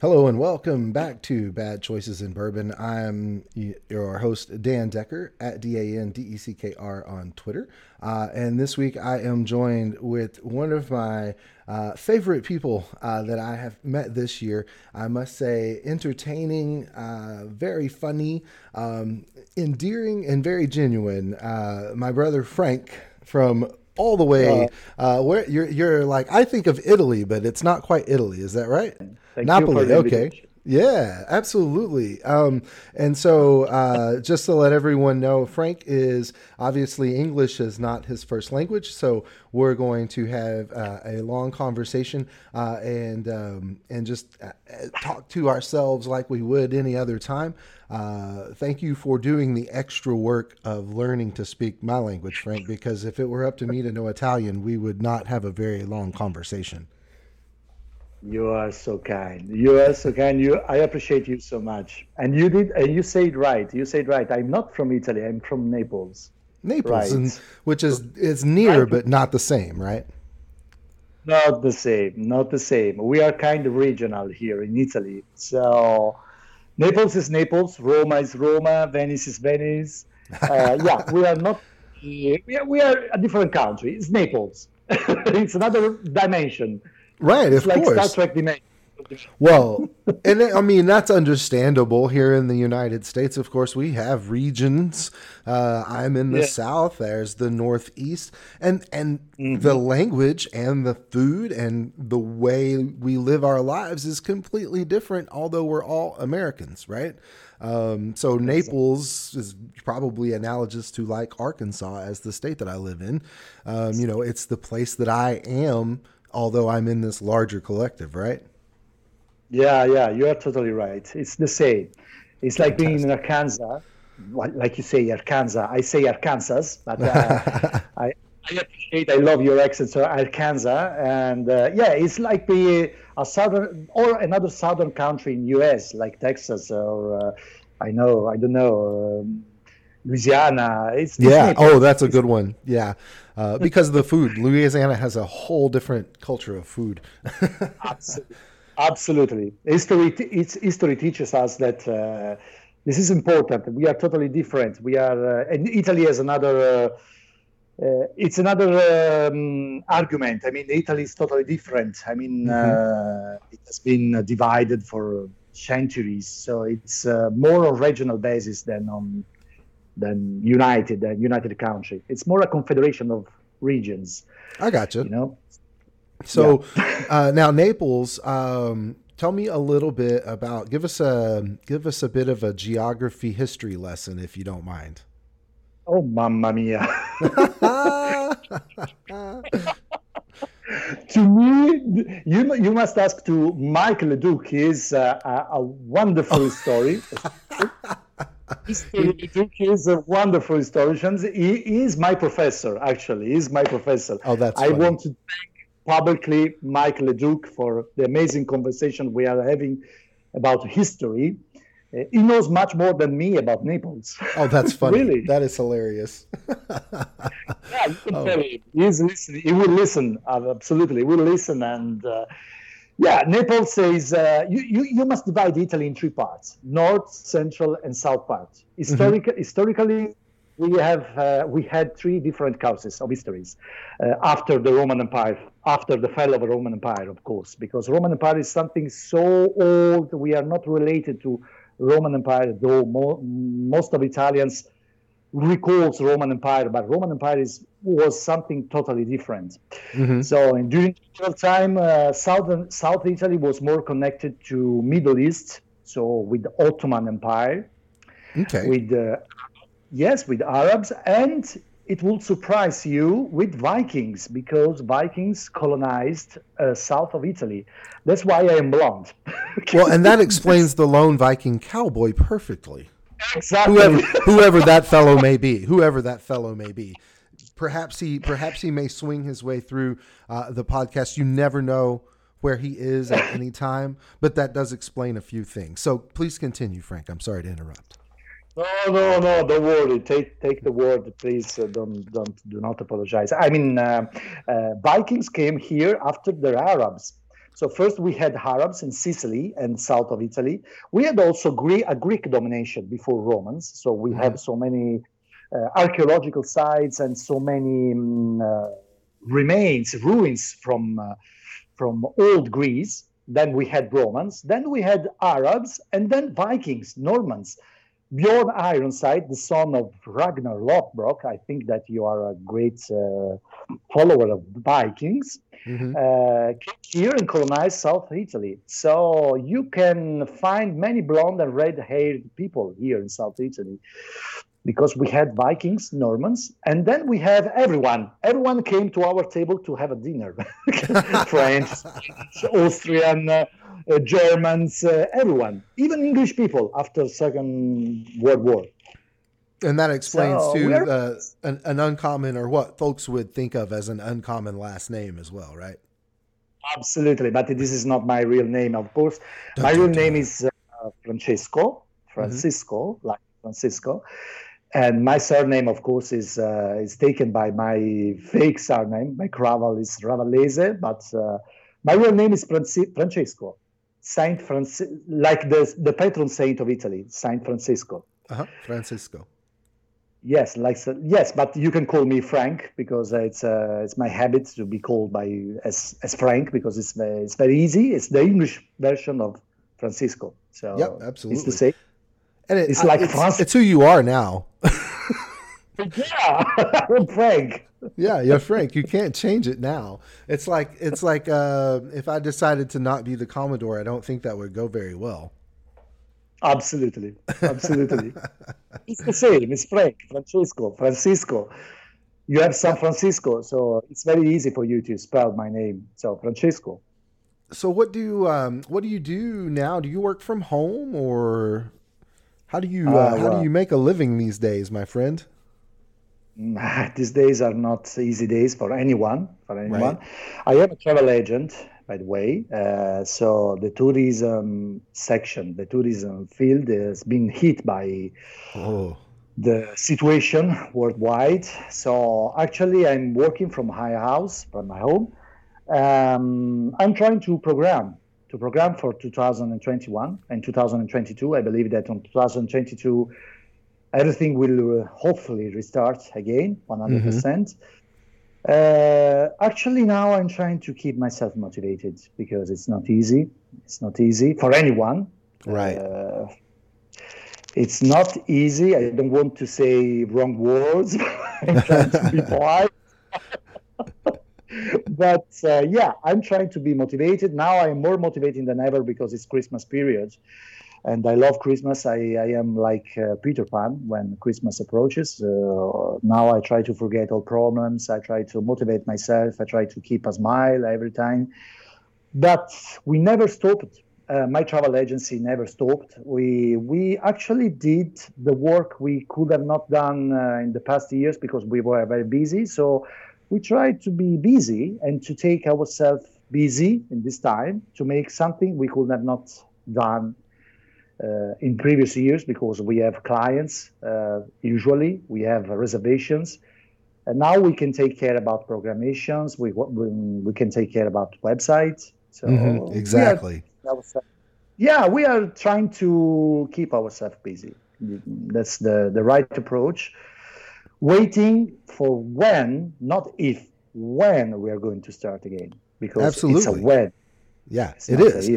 Hello and welcome back to Bad Choices in Bourbon. I'm your host, Dan Decker, at D A N D E C K R on Twitter. Uh, and this week I am joined with one of my uh, favorite people uh, that I have met this year. I must say, entertaining, uh, very funny, um, endearing, and very genuine. Uh, my brother Frank from all the way uh, where you're you're like I think of Italy, but it's not quite Italy. Is that right? Thank Napoli. Okay. Yeah, absolutely. Um, and so, uh, just to let everyone know, Frank is obviously English is not his first language, so we're going to have uh, a long conversation uh, and um, and just uh, talk to ourselves like we would any other time. Uh, thank you for doing the extra work of learning to speak my language, Frank. Because if it were up to me to know Italian, we would not have a very long conversation. You are so kind. You are so kind. You, I appreciate you so much. And you did, and you said right. You said right. I'm not from Italy. I'm from Naples. Naples, right. and, which is is near but not the same, right? Not the same. Not the same. We are kind of regional here in Italy. So Naples is Naples. Roma is Roma. Venice is Venice. Uh, yeah, we are not. We are, we are a different country. It's Naples. it's another dimension. Right, it's of like course. Star Trek Dimension. Well, and I mean that's understandable here in the United States. Of course, we have regions. Uh, I'm in the yeah. South. There's the Northeast, and and mm-hmm. the language and the food and the way we live our lives is completely different. Although we're all Americans, right? Um, so Naples is probably analogous to like Arkansas as the state that I live in. Um, you know, it's the place that I am although I'm in this larger collective, right? Yeah, yeah, you are totally right. It's the same. It's Fantastic. like being in Arkansas, like you say Arkansas. I say Arkansas, but uh, I, I appreciate, I love your accent, so Arkansas, and uh, yeah, it's like the a southern or another southern country in U.S. like Texas or uh, I know, I don't know. Um, Louisiana. It's, yeah. oh, that's a good one. Yeah. Uh, because of the food. Louisiana has a whole different culture of food. Absolutely. Absolutely. History, it's, history teaches us that uh, this is important. We are totally different. We are, uh, and Italy has another. Uh, uh, it's another um, argument. I mean, Italy is totally different. I mean, mm-hmm. Uh, it has been divided for centuries, so it's more on regional basis than on than united than united country. It's more a confederation of regions. I got you. You know. So yeah. uh, now Naples. Um, tell me a little bit about. Give us a give us a bit of a geography history lesson, if you don't mind. Oh, mamma mia! to me, you you must ask to Mike Leduc. He is uh, a, a wonderful story. He is a wonderful historian. He is my professor, actually. He's my professor. Oh, that's I want to thank publicly Mike Leduc for the amazing conversation we are having about history. Uh, he knows much more than me about Naples. Oh, that's funny. really? That is hilarious. yeah, you can oh. tell him. He's listening. He will listen. Uh, absolutely. He will listen and uh, yeah, Naples says uh, you, you, you must divide Italy in three parts: north, central, and south part. Historic, mm-hmm. Historically, we have uh, we had three different causes of histories uh, after the Roman Empire, after the fall of the Roman Empire, of course, because Roman Empire is something so old. We are not related to Roman Empire, though mo- most of Italians recalls Roman Empire, but Roman Empire is, was something totally different. Mm-hmm. So during the time, uh, southern South Italy was more connected to Middle East, so with the Ottoman Empire, okay. with uh, yes, with Arabs, and it will surprise you with Vikings because Vikings colonized uh, south of Italy. That's why I am blonde. well, and that explains the lone Viking cowboy perfectly. Exactly. Whoever, whoever that fellow may be, whoever that fellow may be, perhaps he, perhaps he may swing his way through uh, the podcast. You never know where he is at any time, but that does explain a few things. So please continue, Frank. I'm sorry to interrupt. No, no, no. Don't worry. Take take the word, please. Uh, don't don't do not apologize. I mean, uh, uh, Vikings came here after the Arabs. So first we had Arabs in Sicily and south of Italy. We had also Greek, a Greek domination before Romans. So we mm-hmm. have so many uh, archaeological sites and so many um, uh, remains, ruins from uh, from old Greece. Then we had Romans. Then we had Arabs, and then Vikings, Normans. Bjorn Ironside, the son of Ragnar Lothbrok, I think that you are a great uh, follower of the Vikings, mm-hmm. uh, came here and colonized South Italy. So you can find many blonde and red haired people here in South Italy because we had Vikings, Normans, and then we have everyone. Everyone came to our table to have a dinner French, Austrian. Uh, uh, Germans, uh, everyone, even English people after Second World War. And that explains so to uh, an, an, uncommon, or what folks would think of as an uncommon last name as well, right? Absolutely, but this is not my real name, of course. Don't my real name is uh, Francesco, Francisco, mm-hmm. like Francisco, and my surname, of course, is uh, is taken by my fake surname. My craval is Ravalese, but uh, my real name is Francesco. Saint Francis, like the the patron saint of Italy, Saint Francisco. Uh-huh. Francisco. Yes, like yes, but you can call me Frank because it's uh, it's my habit to be called by as as Frank because it's very, it's very easy. It's the English version of Francisco. So yep, absolutely. It's the same. And it, it's like it's, it's who you are now. yeah, I'm Frank yeah, you're Frank. You can't change it now. It's like it's like uh, if I decided to not be the Commodore, I don't think that would go very well. Absolutely, absolutely. it's the same. It's Frank, Francesco, Francisco. You have San Francisco, so it's very easy for you to spell my name. So Francesco. So what do um, what do you do now? Do you work from home, or how do you uh, uh, how do you make a living these days, my friend? these days are not easy days for anyone. For anyone, right. I am a travel agent, by the way. Uh, so the tourism section, the tourism field, has been hit by oh. the situation worldwide. So actually, I'm working from my house, from my home. Um, I'm trying to program to program for 2021 and 2022. I believe that on 2022 everything will uh, hopefully restart again 100%. Mm-hmm. Uh, actually, now I'm trying to keep myself motivated because it's not easy. It's not easy for anyone. Right. Uh, it's not easy. I don't want to say wrong words. I'm trying to be polite. but uh, yeah, I'm trying to be motivated. Now I'm more motivated than ever because it's Christmas period and I love Christmas. I, I am like uh, Peter Pan when Christmas approaches. Uh, now I try to forget all problems. I try to motivate myself. I try to keep a smile every time. But we never stopped. Uh, my travel agency never stopped. We we actually did the work we could have not done uh, in the past years because we were very busy. So we try to be busy and to take ourselves busy in this time to make something we could have not done uh, in previous years because we have clients uh, usually. We have reservations. And now we can take care about programations. We, we, we can take care about websites. So mm-hmm, exactly we are, yeah we are trying to keep ourselves busy. That's the, the right approach waiting for when not if when we are going to start again. Because Absolutely. it's a when. Yeah it's it is.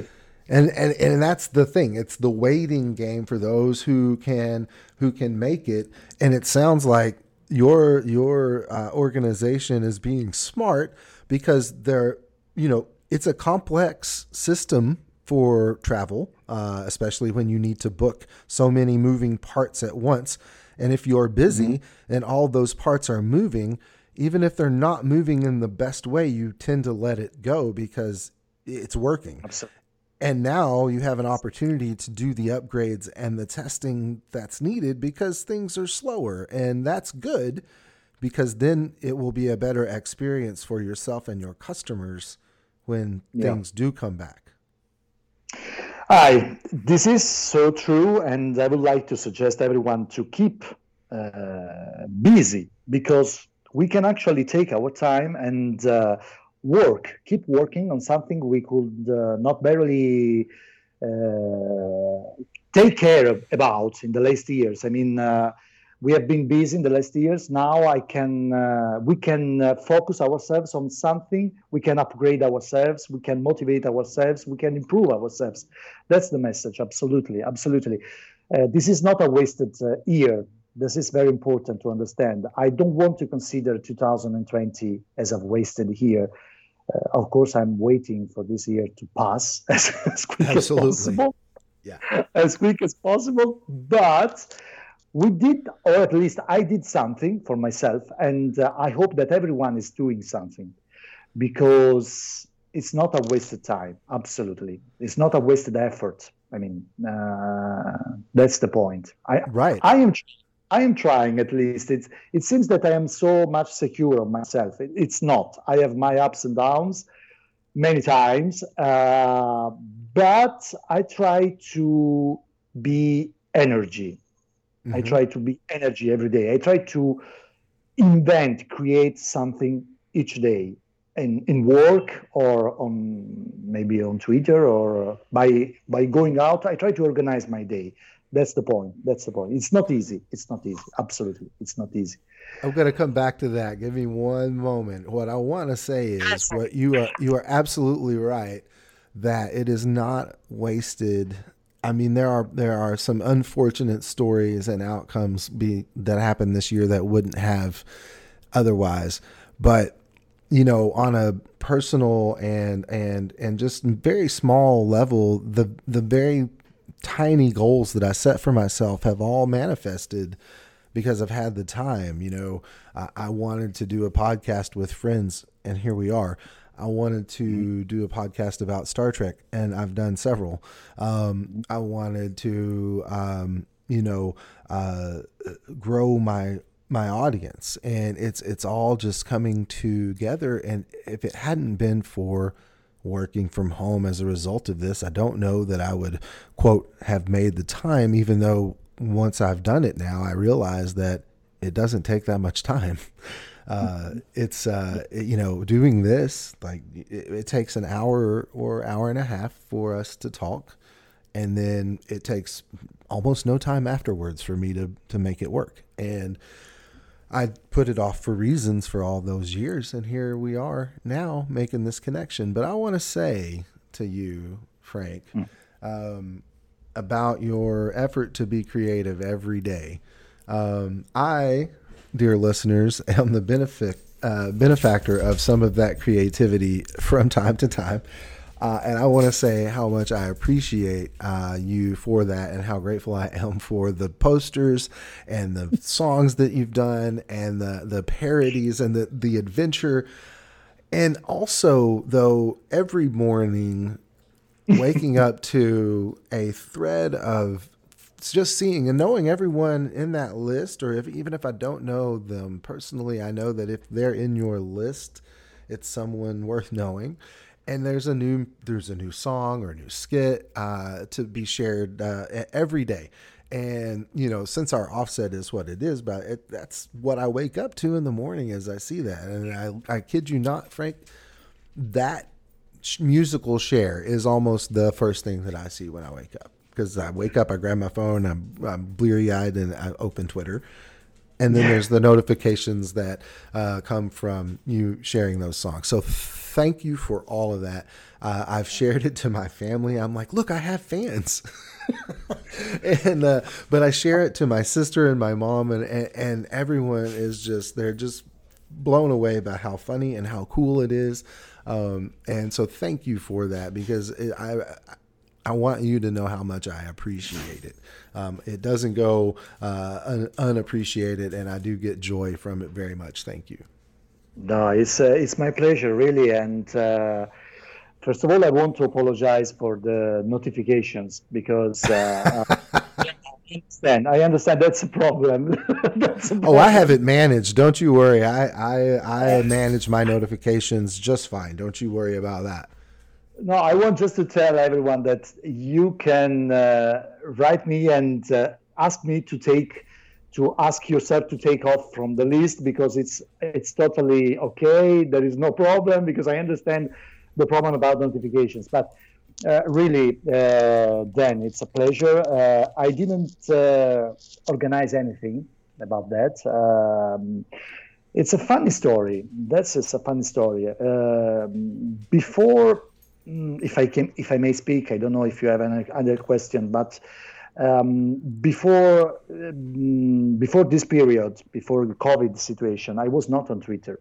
and and and that's the thing. It's the waiting game for those who can who can make it. And it sounds like your your uh, organization is being smart because they're you know it's a complex system for travel uh, especially when you need to book so many moving parts at once and if you're busy mm-hmm. and all those parts are moving even if they're not moving in the best way you tend to let it go because it's working Absolutely. And now you have an opportunity to do the upgrades and the testing that's needed because things are slower. And that's good because then it will be a better experience for yourself and your customers when yeah. things do come back. Hi, this is so true. And I would like to suggest everyone to keep uh, busy because we can actually take our time and uh, work, keep working on something we could uh, not barely uh, take care of, about in the last years. I mean, uh, we have been busy in the last years. Now I can, uh, we can uh, focus ourselves on something. We can upgrade ourselves. We can motivate ourselves. We can improve ourselves. That's the message. Absolutely, absolutely. Uh, this is not a wasted year this is very important to understand. I don't want to consider 2020 as a wasted year. Uh, of course, I'm waiting for this year to pass as, as quick Absolutely. as possible. Yeah. As quick as possible. But we did, or at least I did something for myself. And uh, I hope that everyone is doing something because it's not a wasted time. Absolutely. It's not a wasted effort. I mean, uh, that's the point. I, right. I am I am trying at least. It's, it seems that I am so much secure of myself. It, it's not. I have my ups and downs many times, uh, but I try to be energy. Mm-hmm. I try to be energy every day. I try to invent, create something each day in, in work or on maybe on Twitter or by by going out. I try to organize my day. That's the point. That's the point. It's not easy. It's not easy. Absolutely, it's not easy. I'm going to come back to that. Give me one moment. What I want to say is what you are you are absolutely right that it is not wasted. I mean there are there are some unfortunate stories and outcomes be that happened this year that wouldn't have otherwise. But you know, on a personal and and and just very small level, the the very tiny goals that I set for myself have all manifested because I've had the time. You know, I, I wanted to do a podcast with friends, and here we are. I wanted to mm-hmm. do a podcast about Star Trek, and I've done several. Um, I wanted to, um, you know, uh, grow my my audience, and it's it's all just coming together. And if it hadn't been for working from home as a result of this. I don't know that I would, quote, have made the time, even though once I've done it now, I realize that it doesn't take that much time. Uh, it's, uh, you know, doing this, like it, it takes an hour or hour and a half for us to talk. And then it takes almost no time afterwards for me to, to make it work. And, I put it off for reasons for all those years, and here we are now making this connection. But I want to say to you, Frank, mm. um, about your effort to be creative every day. Um, I, dear listeners, am the uh, benefactor of some of that creativity from time to time. Uh, and I want to say how much I appreciate uh, you for that and how grateful I am for the posters and the songs that you've done and the, the parodies and the, the adventure. And also, though, every morning waking up to a thread of just seeing and knowing everyone in that list, or if even if I don't know them personally, I know that if they're in your list, it's someone worth knowing. And there's a new there's a new song or a new skit uh, to be shared uh, every day. And you know since our offset is what it is but it, that's what i wake up to in the morning as i see that. And i, I kid you not frank that musical share is almost the first thing that i see when i wake up because i wake up i grab my phone i'm, I'm bleary-eyed and i open twitter and then there's the notifications that uh, come from you sharing those songs so thank you for all of that. Uh, I've shared it to my family. I'm like, look, I have fans. and uh, but I share it to my sister and my mom, and, and and everyone is just they're just blown away by how funny and how cool it is. Um, and so thank you for that because it, I I want you to know how much I appreciate it. Um, it doesn't go uh, un- unappreciated, and I do get joy from it very much. Thank you. No, it's uh, it's my pleasure, really. And uh, first of all, I want to apologize for the notifications because uh, I understand. I understand that's a problem. that's a problem. Oh, I have it managed. Don't you worry. I I I manage my notifications just fine. Don't you worry about that. No, I want just to tell everyone that you can uh, write me and uh, ask me to take to ask yourself to take off from the list because it's it's totally okay. There is no problem because I understand the problem about notifications. But uh, really, uh, Dan, it's a pleasure. Uh, I didn't uh, organize anything about that. Um, it's a funny story. That's just a funny story. Um, before, if I can, if I may speak, I don't know if you have any other question, but um, before um, before this period, before the COVID situation, I was not on Twitter.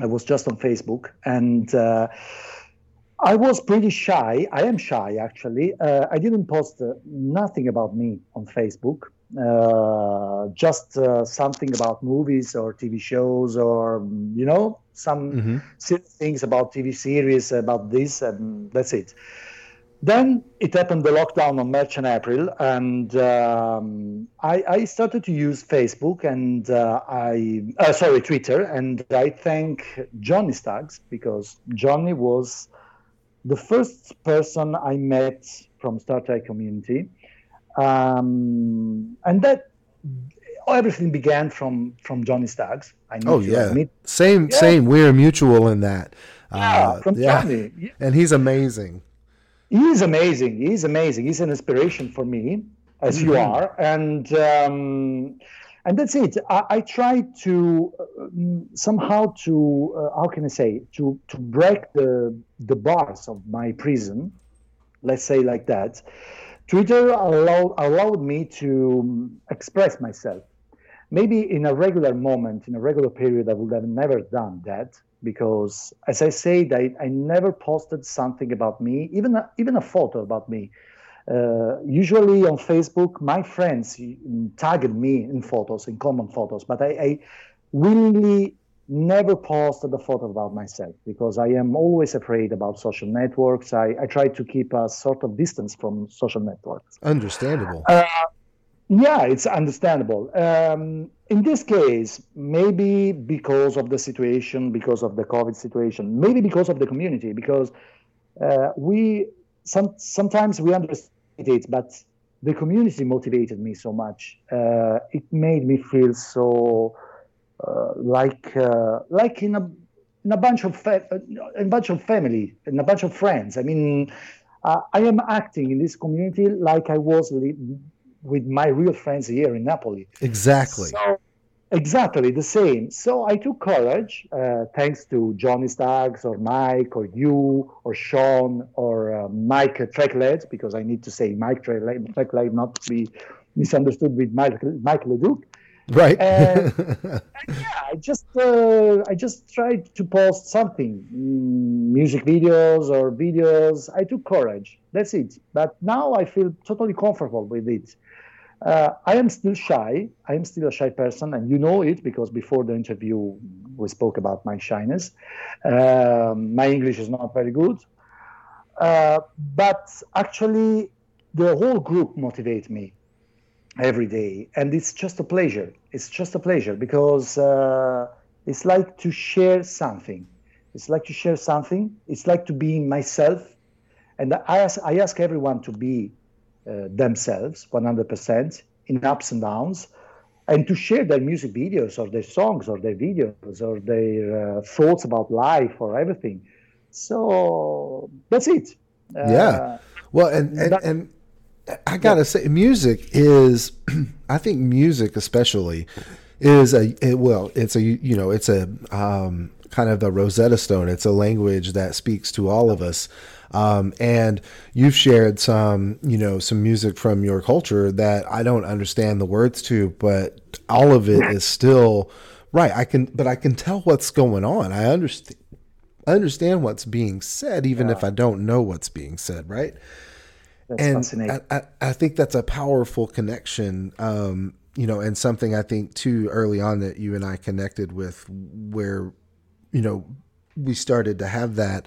I was just on Facebook, and uh, I was pretty shy. I am shy, actually. Uh, I didn't post uh, nothing about me on Facebook. Uh, just uh, something about movies or TV shows, or you know, some mm-hmm. things about TV series, about this, and that's it. Then it happened the lockdown on March and April, and um, I, I, started to use Facebook and uh, I uh, sorry Twitter, and I thank Johnny Staggs because Johnny was the first person I met from Star Trek community, um, and that everything began from from Johnny Staggs. I oh yeah, same yeah. same. We're mutual in that. Yeah, uh, from yeah. Johnny, yeah. and he's amazing he's amazing. He's amazing. He's an inspiration for me, as mm-hmm. you are, and um, and that's it. I, I try to um, somehow to uh, how can I say to to break the the bars of my prison. Let's say like that. Twitter allowed allowed me to express myself. Maybe in a regular moment, in a regular period, I would have never done that because as I said, I, I never posted something about me, even a, even a photo about me. Uh, usually on Facebook, my friends tagged me in photos, in common photos, but I, I willingly never posted the photo about myself because I am always afraid about social networks. I, I try to keep a sort of distance from social networks. Understandable. Uh, yeah, it's understandable. Um, in this case, maybe because of the situation, because of the COVID situation, maybe because of the community, because uh, we some, sometimes we understand it, but the community motivated me so much. Uh, it made me feel so like uh, like in a in a bunch of fa- a bunch of family, in a bunch of friends. I mean, uh, I am acting in this community like I was. Li- with my real friends here in Napoli. Exactly. So, exactly the same. So I took courage, uh, thanks to Johnny Staggs or Mike or you or Sean or uh, Mike Treklet, because I need to say Mike Treklet not to be misunderstood with Mike, Mike Leduc. Right. And, and yeah, I just uh, I just tried to post something, mm, music videos or videos. I took courage. That's it. But now I feel totally comfortable with it. Uh, I am still shy. I am still a shy person, and you know it because before the interview we spoke about my shyness. Um, my English is not very good, uh, but actually, the whole group motivates me every day, and it's just a pleasure. It's just a pleasure because uh, it's like to share something. It's like to share something. It's like to be myself, and I ask I ask everyone to be uh, themselves 100% in ups and downs and to share their music videos or their songs or their videos or their uh, thoughts about life or everything so that's it uh, yeah well and and, and i gotta yeah. say music is i think music especially is a it, well it's a you know it's a um, kind of a rosetta stone it's a language that speaks to all of us um, and you've shared some, you know, some music from your culture that I don't understand the words to, but all of it is still right. I can, but I can tell what's going on. I understand. I understand what's being said, even yeah. if I don't know what's being said, right? That's and I, I, I, think that's a powerful connection, um, you know, and something I think too early on that you and I connected with, where, you know, we started to have that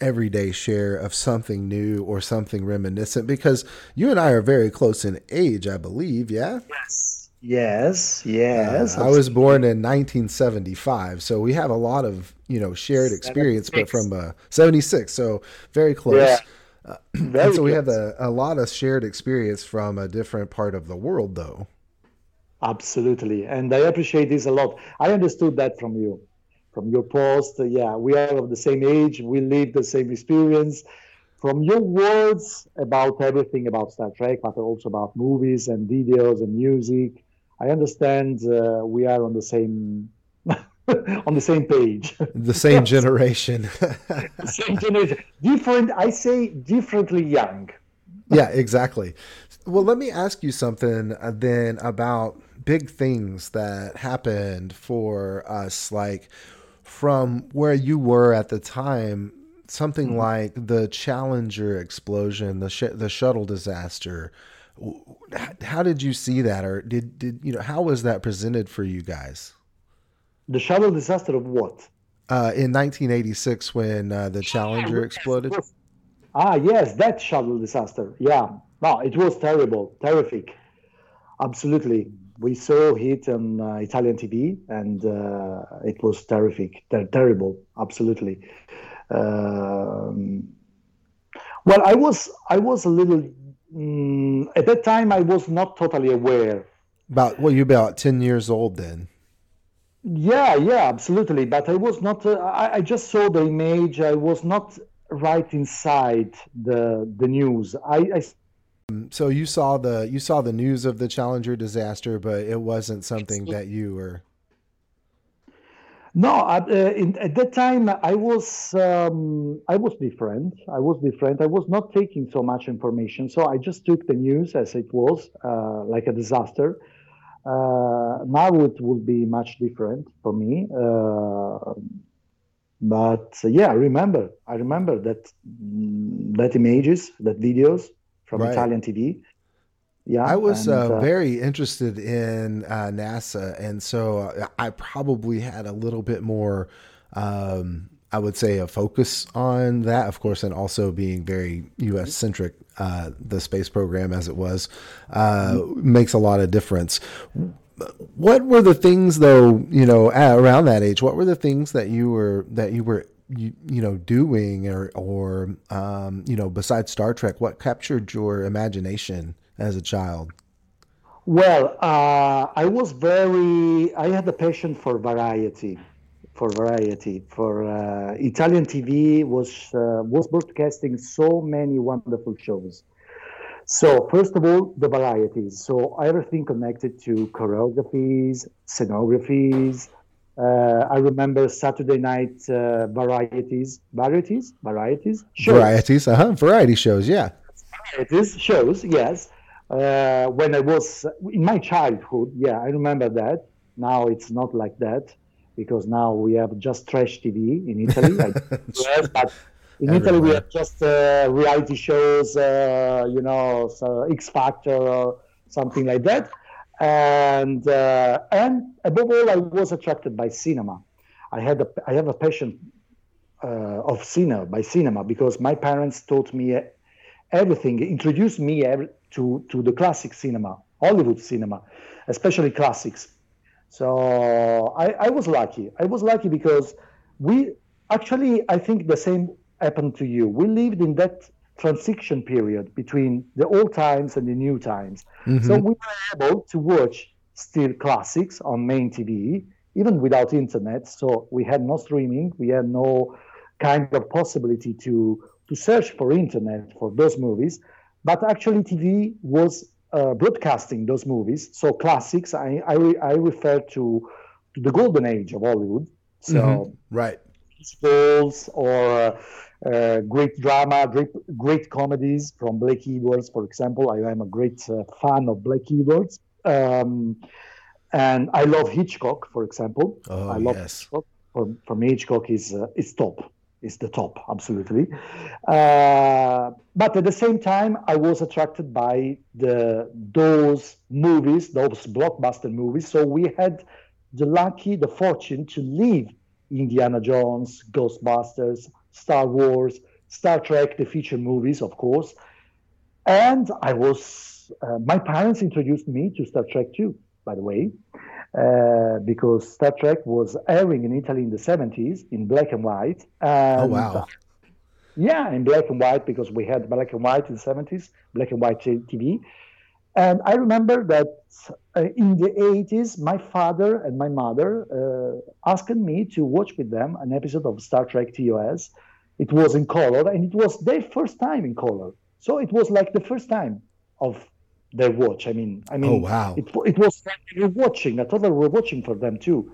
everyday share of something new or something reminiscent because you and I are very close in age, I believe. Yeah. Yes. Yes. Yes. Uh, I was born in 1975, so we have a lot of you know shared experience, but from uh, 76, so very close. Yeah. Uh, very so we have a, a lot of shared experience from a different part of the world, though. Absolutely, and I appreciate this a lot. I understood that from you, from your post. Yeah, we are of the same age. We live the same experience. From your words about everything about Star Trek, but also about movies and videos and music, I understand uh, we are on the same on the same page. The same generation. the same generation. Different. I say differently young. yeah, exactly. Well, let me ask you something uh, then about big things that happened for us, like from where you were at the time. Something mm-hmm. like the Challenger explosion, the sh- the shuttle disaster. How did you see that, or did did you know how was that presented for you guys? The shuttle disaster of what? Uh, in 1986, when uh, the Challenger exploded. Ah, yes, that shuttle disaster. Yeah, no, it was terrible, terrific. Absolutely, we saw it on uh, Italian TV, and uh, it was terrific, ter- terrible. Absolutely. Um, well, I was I was a little mm, at that time. I was not totally aware. About well, you about ten years old then. Yeah, yeah, absolutely. But I was not. Uh, I, I, just saw the image. I was not right inside the the news. I, I so you saw the you saw the news of the Challenger disaster, but it wasn't something that you were. No, uh, in, at that time I was um, I was different. I was different. I was not taking so much information, so I just took the news as it was, uh, like a disaster. Uh, now it will be much different for me. Uh, but yeah, I remember. I remember that mm, that images, that videos from right. Italian TV. Yeah, I was and, uh, uh, very interested in uh, NASA, and so uh, I probably had a little bit more. Um, I would say a focus on that, of course, and also being very U.S. centric. Uh, the space program, as it was, uh, makes a lot of difference. What were the things, though? You know, around that age, what were the things that you were that you were you, you know doing or or um, you know besides Star Trek, what captured your imagination as a child? Well, uh, I was very I had a passion for variety, for variety. For uh, Italian TV was uh, was broadcasting so many wonderful shows. So first of all, the varieties. So everything connected to choreographies, scenographies, uh, I remember Saturday night uh, varieties, varieties, varieties, shows. varieties, uh huh, variety shows, yeah, varieties shows, yes. Uh, when I was in my childhood, yeah, I remember that. Now it's not like that because now we have just trash TV in Italy. but in Everywhere. Italy we have just uh, reality shows, uh, you know, so X Factor or something like that and uh, and above all, I was attracted by cinema. I had a, I have a passion uh, of cinema by cinema because my parents taught me everything, introduced me to to the classic cinema, Hollywood cinema, especially classics. So I, I was lucky. I was lucky because we actually I think the same happened to you. We lived in that transition period between the old times and the new times. Mm-hmm. So we were able to watch still classics on main TV, even without internet. So we had no streaming, we had no kind of possibility to to search for internet for those movies. But actually, TV was uh, broadcasting those movies. So classics, I I, re- I refer to, to the golden age of Hollywood. So mm-hmm. right, Falls or uh, uh, great drama, great great comedies from Blake Edwards, for example. I am a great uh, fan of Blake Edwards, um, and I love Hitchcock, for example. Oh I love yes. Hitchcock. For, for me, Hitchcock is uh, is top. Is the top, absolutely. Uh, but at the same time, I was attracted by the those movies, those blockbuster movies. So we had the lucky, the fortune to live Indiana Jones, Ghostbusters, Star Wars, Star Trek, the feature movies, of course. And I was, uh, my parents introduced me to Star Trek too, by the way, uh, because Star Trek was airing in Italy in the 70s in black and white. And, oh, wow. yeah, in black and white, because we had black and white in the 70s, black and white TV. And I remember that uh, in the 80s, my father and my mother uh, asked me to watch with them an episode of Star Trek TOS. It was in color, and it was their first time in color. So it was like the first time of their watch. I mean, I mean, oh wow, it, it was like watching a total watching for them too.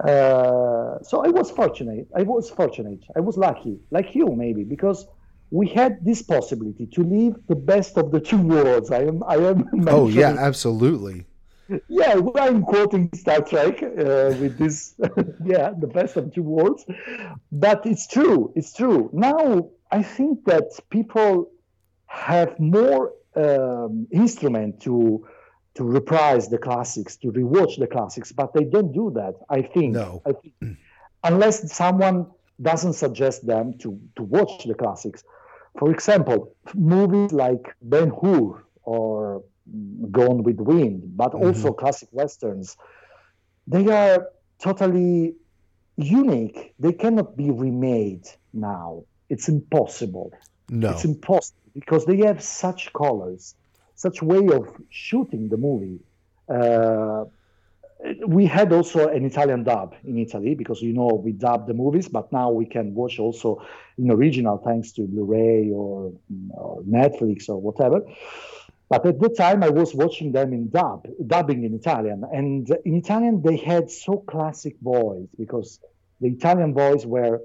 Uh, so I was fortunate. I was fortunate. I was lucky, like you maybe, because we had this possibility to live the best of the two worlds. I am. I am. Oh yeah, absolutely. Yeah, I'm quoting Star Trek uh, with this. yeah, the best of two worlds. But it's true. It's true. Now I think that people have more um, instrument to to reprise the classics, to rewatch the classics, but they don't do that. I think. No. I think, unless someone doesn't suggest them to to watch the classics. For example, movies like Ben Hur or Gone with the Wind, but mm-hmm. also classic westerns, they are totally unique. They cannot be remade now. It's impossible. No. It's impossible because they have such colors, such way of shooting the movie. Uh, we had also an Italian dub in Italy because you know we dub the movies, but now we can watch also in original thanks to Blu-ray or, or Netflix or whatever. But at the time, I was watching them in dub, dubbing in Italian, and in Italian they had so classic voice because the Italian voice were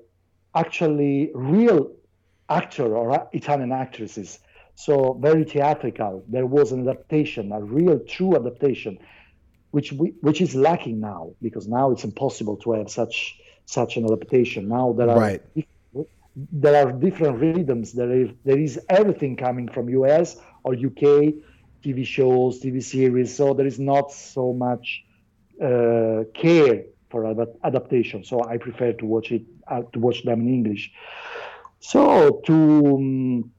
actually real actor or Italian actresses. So very theatrical. There was an adaptation, a real true adaptation, which we, which is lacking now because now it's impossible to have such such an adaptation. Now there are right. there are different rhythms. There is there is everything coming from US or UK, TV shows, TV series. So there is not so much uh, care for adaptation. So I prefer to watch it uh, to watch them in English. So to um,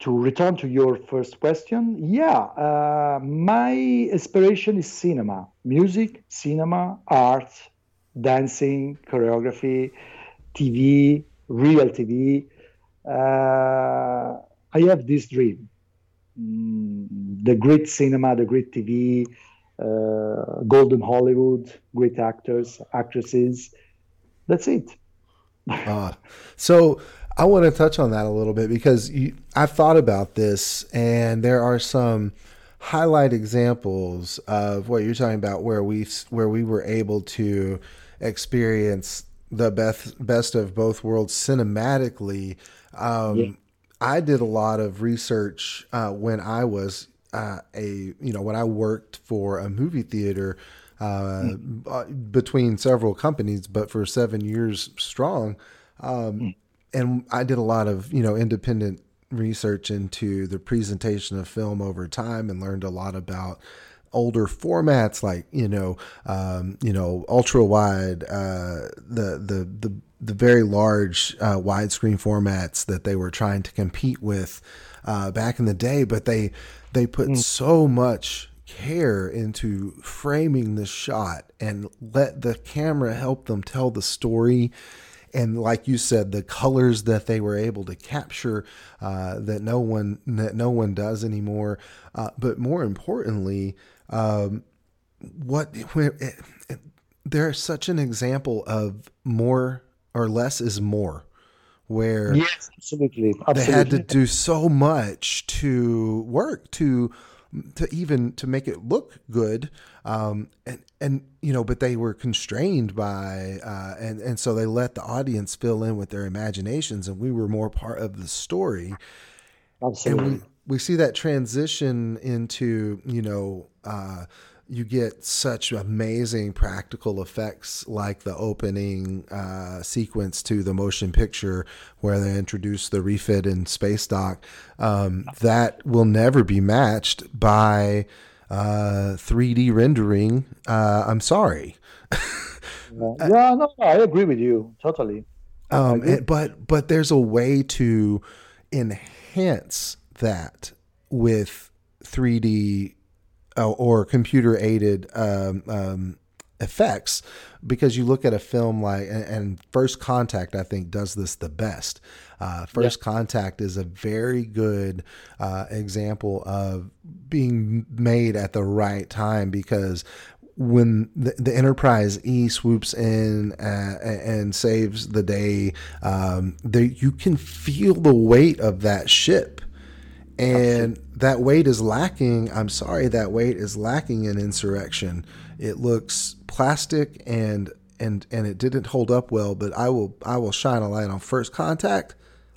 to return to your first question, yeah, uh, my inspiration is cinema, music, cinema, art, dancing, choreography, TV, real TV. Uh, I have this dream. Mm, the great cinema, the great TV, uh, golden Hollywood, great actors, actresses. That's it. uh, so I want to touch on that a little bit because you, I've thought about this, and there are some highlight examples of what you're talking about where we where we were able to experience the best best of both worlds cinematically. Um, yeah. I did a lot of research uh, when I was uh, a you know when I worked for a movie theater uh, mm. between several companies, but for seven years strong. Um, mm and I did a lot of you know independent research into the presentation of film over time and learned a lot about older formats like you know um, you know ultra wide uh, the the the the very large uh, widescreen formats that they were trying to compete with uh, back in the day but they they put mm. so much care into framing the shot and let the camera help them tell the story and like you said, the colors that they were able to capture uh, that no one that no one does anymore. Uh, but more importantly, um, what it, it, there's such an example of more or less is more where yes, absolutely. absolutely. they had to do so much to work to to even to make it look good um, and and you know but they were constrained by uh, and and so they let the audience fill in with their imaginations and we were more part of the story Absolutely. and we we see that transition into you know uh, you get such amazing practical effects like the opening uh, sequence to the motion picture where they introduce the refit in space dock um, that will never be matched by uh, 3d rendering uh, i'm sorry. Yeah, no, no i agree with you totally. Um, it, but but there's a way to enhance that with 3d uh, or computer aided um, um, effects because you look at a film like and, and, First Contact, I think does this the best. Uh, First yeah. Contact is a very good uh, example of being made at the right time because when the, the Enterprise E swoops in uh, and saves the day, um, there, you can feel the weight of that ship, and that weight is lacking. I'm sorry, that weight is lacking in Insurrection. It looks plastic and and and it didn't hold up well. But I will I will shine a light on First Contact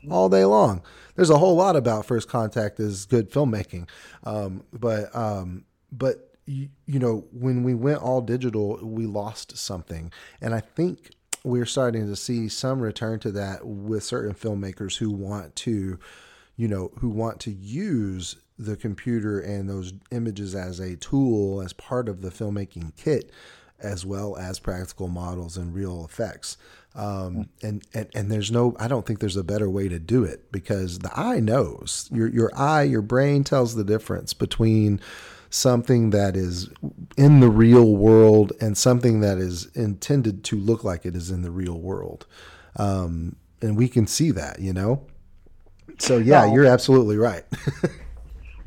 all day long. There's a whole lot about First Contact is good filmmaking, um, but um, but you, you know when we went all digital, we lost something, and I think we're starting to see some return to that with certain filmmakers who want to, you know, who want to use the computer and those images as a tool as part of the filmmaking kit as well as practical models and real effects. Um, and, and, and there's no, I don't think there's a better way to do it because the eye knows your, your eye, your brain tells the difference between something that is in the real world and something that is intended to look like it is in the real world. Um, and we can see that, you know? So yeah, you're absolutely right.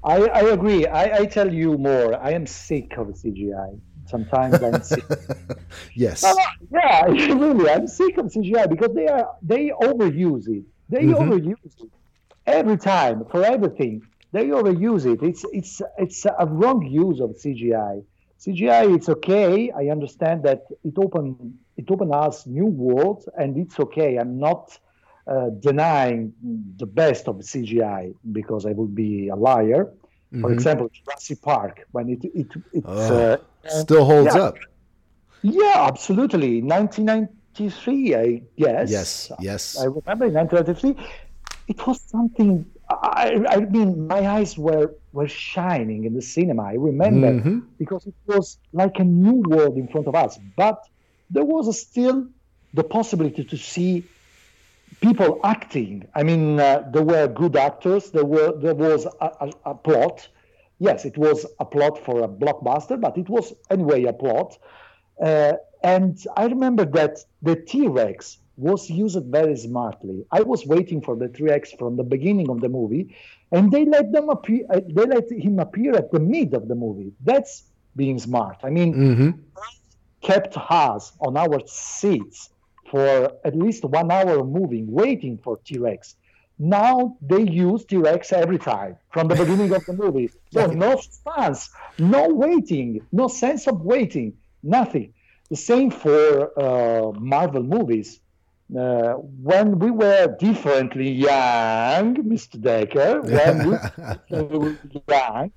I, I agree. I, I tell you more. I am sick of CGI. Sometimes I'm sick. yes. yeah, really, I'm sick of CGI because they are they overuse it. They mm-hmm. overuse it every time for everything. They overuse it. It's it's it's a wrong use of CGI. CGI, it's okay. I understand that it open it open us new worlds, and it's okay. I'm not uh, denying the best of CGI because I would be a liar. Mm-hmm. For example, Jurassic Park, when it it, it oh, uh, still holds yeah, up. Yeah, absolutely. 1993, I guess. Yes, yes. I remember in 1993, it was something. I, I mean, my eyes were were shining in the cinema. I remember mm-hmm. because it was like a new world in front of us. But there was still the possibility to see people acting. I mean, uh, there were good actors. There were there was a, a, a, plot. Yes, it was a plot for a blockbuster, but it was anyway a plot. Uh, and I remember that the T Rex was used very smartly. I was waiting for the T Rex from the beginning of the movie, and they let them appear. Uh, they let him appear at the mid of the movie. That's being smart. I mean, mm-hmm. kept us on our seats for at least one hour moving, waiting for T Rex. Now they use T Rex every time from the beginning of the movie. So no suspense, no waiting, no sense of waiting, nothing. The same for uh, Marvel movies. Uh, when we were differently young, Mr. Decker, when we were young,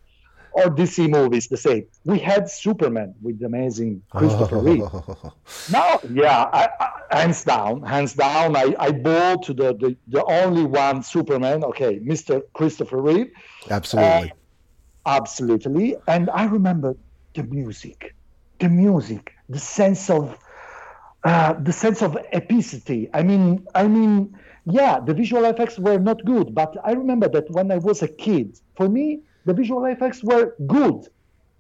or DC movies the same. We had Superman with the amazing Christopher oh. Reeve. Now, yeah, I, I, hands down, hands down, I, I bought the, the, the only one Superman, okay, Mr. Christopher Reeve. Absolutely. Uh, absolutely. And I remember the music, the music, the sense of uh, the sense of epicity. I mean, I mean, yeah, the visual effects were not good, but I remember that when I was a kid, for me, the visual effects were good,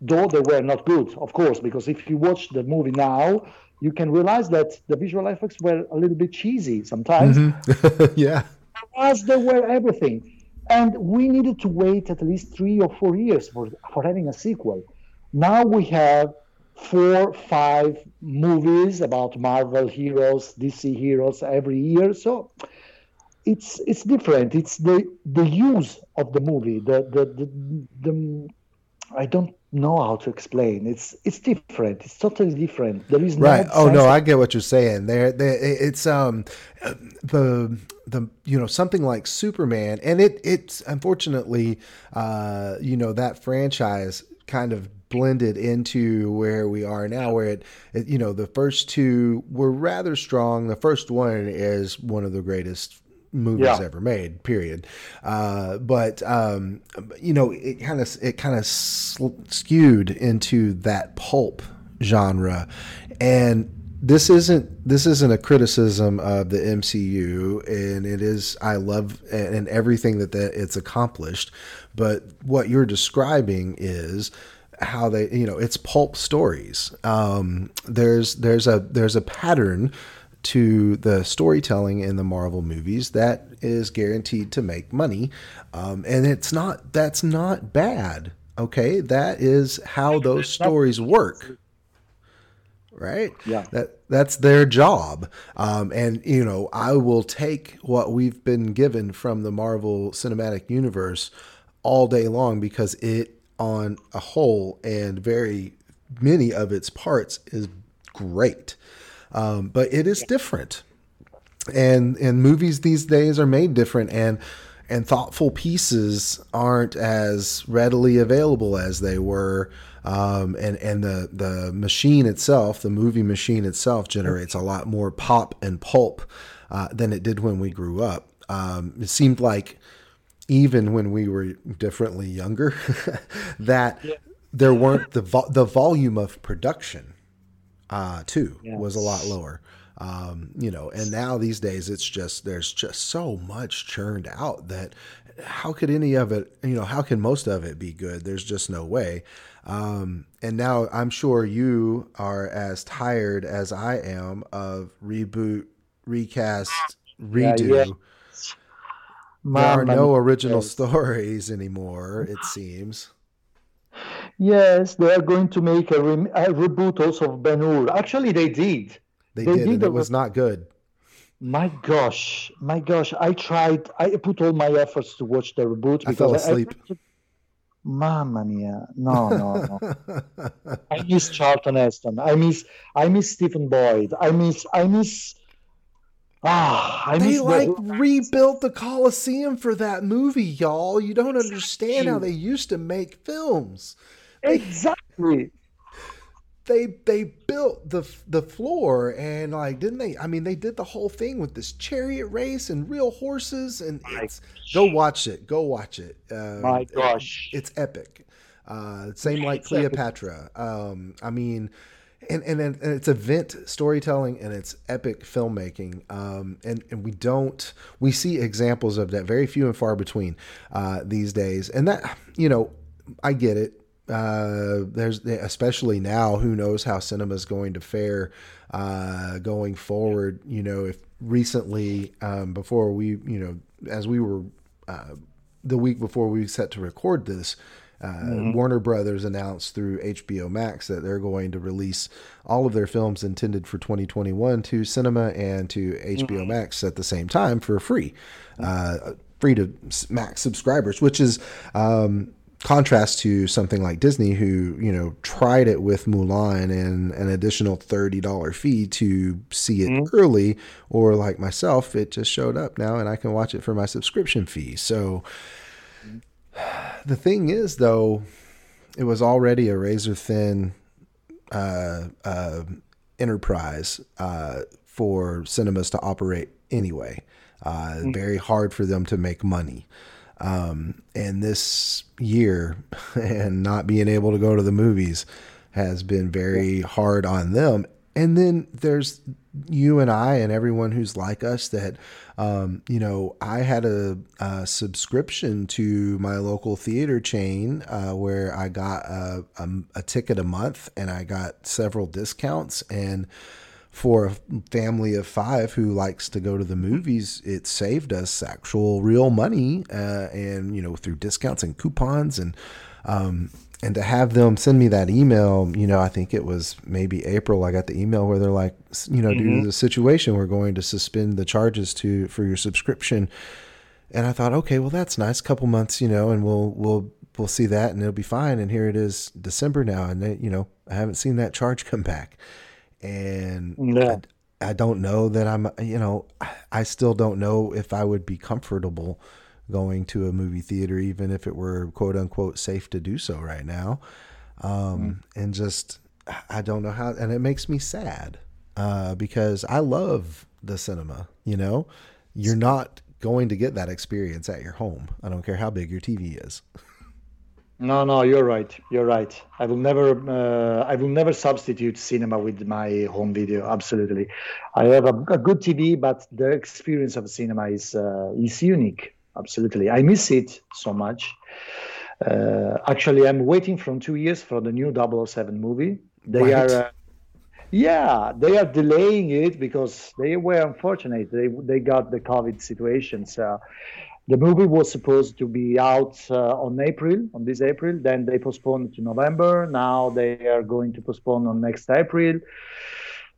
though they were not good, of course, because if you watch the movie now, you can realize that the visual effects were a little bit cheesy sometimes. Mm-hmm. yeah. As they were everything. And we needed to wait at least three or four years for, for having a sequel. Now we have four, five movies about Marvel heroes, DC heroes every year. So it's it's different. It's the the use of the movie. The the the, the I don't know how to explain. It's it's different. It's totally different. There is no right. Oh no, I get what you're saying. There, there. It's um the the you know something like Superman, and it it's unfortunately uh you know that franchise kind of blended into where we are now where it, it, you know the first two were rather strong the first one is one of the greatest movies yeah. ever made. Period. Uh, but um, you know, it kind of it kind of skewed into that pulp genre, and this isn't this isn't a criticism of the MCU, and it is I love and everything that, that it's accomplished, but what you're describing is how they you know it's pulp stories. Um, there's there's a there's a pattern to the storytelling in the Marvel movies that is guaranteed to make money, um, and it's not that's not bad. Okay, that is how those stories work. Right? Yeah. That that's their job. Um, and you know, I will take what we've been given from the Marvel Cinematic Universe all day long because it on a whole and very many of its parts is great. Um, but it is different. And and movies these days are made different and and thoughtful pieces aren't as readily available as they were. Um, and and the the machine itself, the movie machine itself, generates a lot more pop and pulp uh, than it did when we grew up. Um, it seemed like even when we were differently younger, that yeah. there weren't the vo- the volume of production uh, too yes. was a lot lower. Um, you know, and now these days it's just there's just so much churned out that how could any of it, you know, how can most of it be good? There's just no way. Um, and now I'm sure you are as tired as I am of reboot, recast, redo. Yeah, yeah. There are no original stories anymore, it seems. Yes, they are going to make a, re- a reboot also of Ben Hur. Actually, they did. They, they did, did and it was not good. My gosh, my gosh! I tried. I put all my efforts to watch the reboot. I fell asleep. I, Mamma mia! No, no, no. I miss Charlton Heston. I miss. I miss Stephen Boyd. I miss. I miss. Ah, I they miss like the... rebuilt the Coliseum for that movie, y'all. You don't understand how they used to make films. Exactly. They they built the the floor and like didn't they i mean they did the whole thing with this chariot race and real horses and it's go watch it go watch it. Uh, my gosh. it, it's epic. Uh, same like cleopatra. Um, i mean and, and and it's event storytelling and it's epic filmmaking. Um, and and we don't we see examples of that very few and far between uh, these days. And that you know i get it uh, there's especially now, who knows how cinema is going to fare uh, going forward. You know, if recently um, before we, you know, as we were uh, the week before we set to record this. Uh, mm-hmm. Warner Brothers announced through HBO Max that they're going to release all of their films intended for 2021 to cinema and to HBO mm-hmm. Max at the same time for free, uh, free to Max subscribers, which is um, contrast to something like Disney, who you know tried it with Mulan and an additional thirty dollar fee to see it mm-hmm. early, or like myself, it just showed up now and I can watch it for my subscription fee. So the thing is, though, it was already a razor thin uh, uh, enterprise uh, for cinemas to operate anyway. Uh, mm-hmm. Very hard for them to make money. Um, and this year and not being able to go to the movies has been very hard on them. And then there's you and I and everyone who's like us that, um, you know, I had a, a, subscription to my local theater chain uh, where I got a, a, a ticket a month and I got several discounts and for a family of five who likes to go to the movies, it saved us actual real money, uh, and you know through discounts and coupons and um, and to have them send me that email, you know, I think it was maybe April. I got the email where they're like, you know, mm-hmm. due to mm-hmm. the situation, we're going to suspend the charges to for your subscription. And I thought, okay, well, that's nice. Couple months, you know, and we'll we'll we'll see that, and it'll be fine. And here it is, December now, and they, you know, I haven't seen that charge come back and. I, I, don't know that I'm. You know, I still don't know if I would be comfortable going to a movie theater, even if it were quote unquote safe to do so right now. Um, mm. And just, I don't know how, and it makes me sad uh, because I love the cinema. You know, you're not going to get that experience at your home. I don't care how big your TV is. No, no, you're right. You're right. I will never, uh, I will never substitute cinema with my home video. Absolutely, I have a, a good TV, but the experience of cinema is uh, is unique. Absolutely, I miss it so much. Uh, actually, I'm waiting from two years for the new 007 movie. They right. are, uh, yeah, they are delaying it because they were unfortunate. They they got the COVID situation, so The movie was supposed to be out uh, on April, on this April. Then they postponed to November. Now they are going to postpone on next April.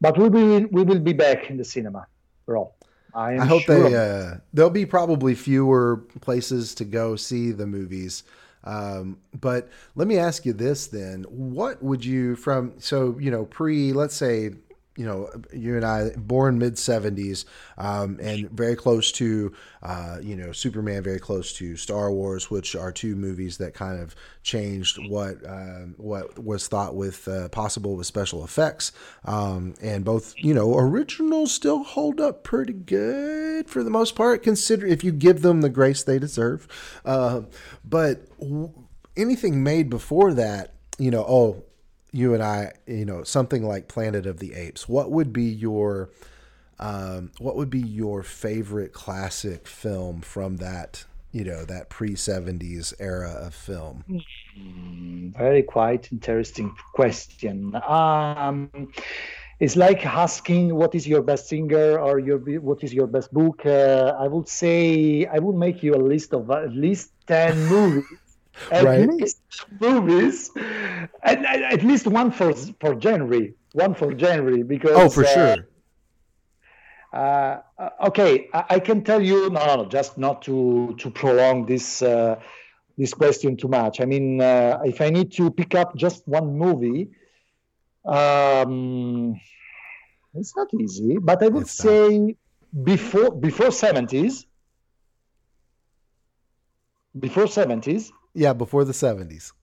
But we will we will be back in the cinema, bro. I, I hope sure. they uh, there'll be probably fewer places to go see the movies. Um, but let me ask you this then: What would you from so you know pre let's say you know, you and I, born mid 70s, um, and very close to, uh, you know, Superman, very close to Star Wars, which are two movies that kind of changed what uh, what was thought with uh, possible with special effects. Um, and both, you know, originals still hold up pretty good for the most part, consider if you give them the grace they deserve. Uh, but w- anything made before that, you know, oh, you and I, you know, something like Planet of the Apes, what would be your um, what would be your favorite classic film from that, you know, that pre seventies era of film? Hmm, very quite interesting question. Um, it's like asking what is your best singer or your what is your best book. Uh, I would say I would make you a list of at least ten movies at right. least movies, and at least one for for January, one for January because oh for uh, sure. Uh, okay, I, I, can tell you no, no, no, just not to to prolong this uh, this question too much. I mean, uh, if I need to pick up just one movie, um, it's not easy. But I would it's say not. before before seventies, before seventies, yeah, before the seventies.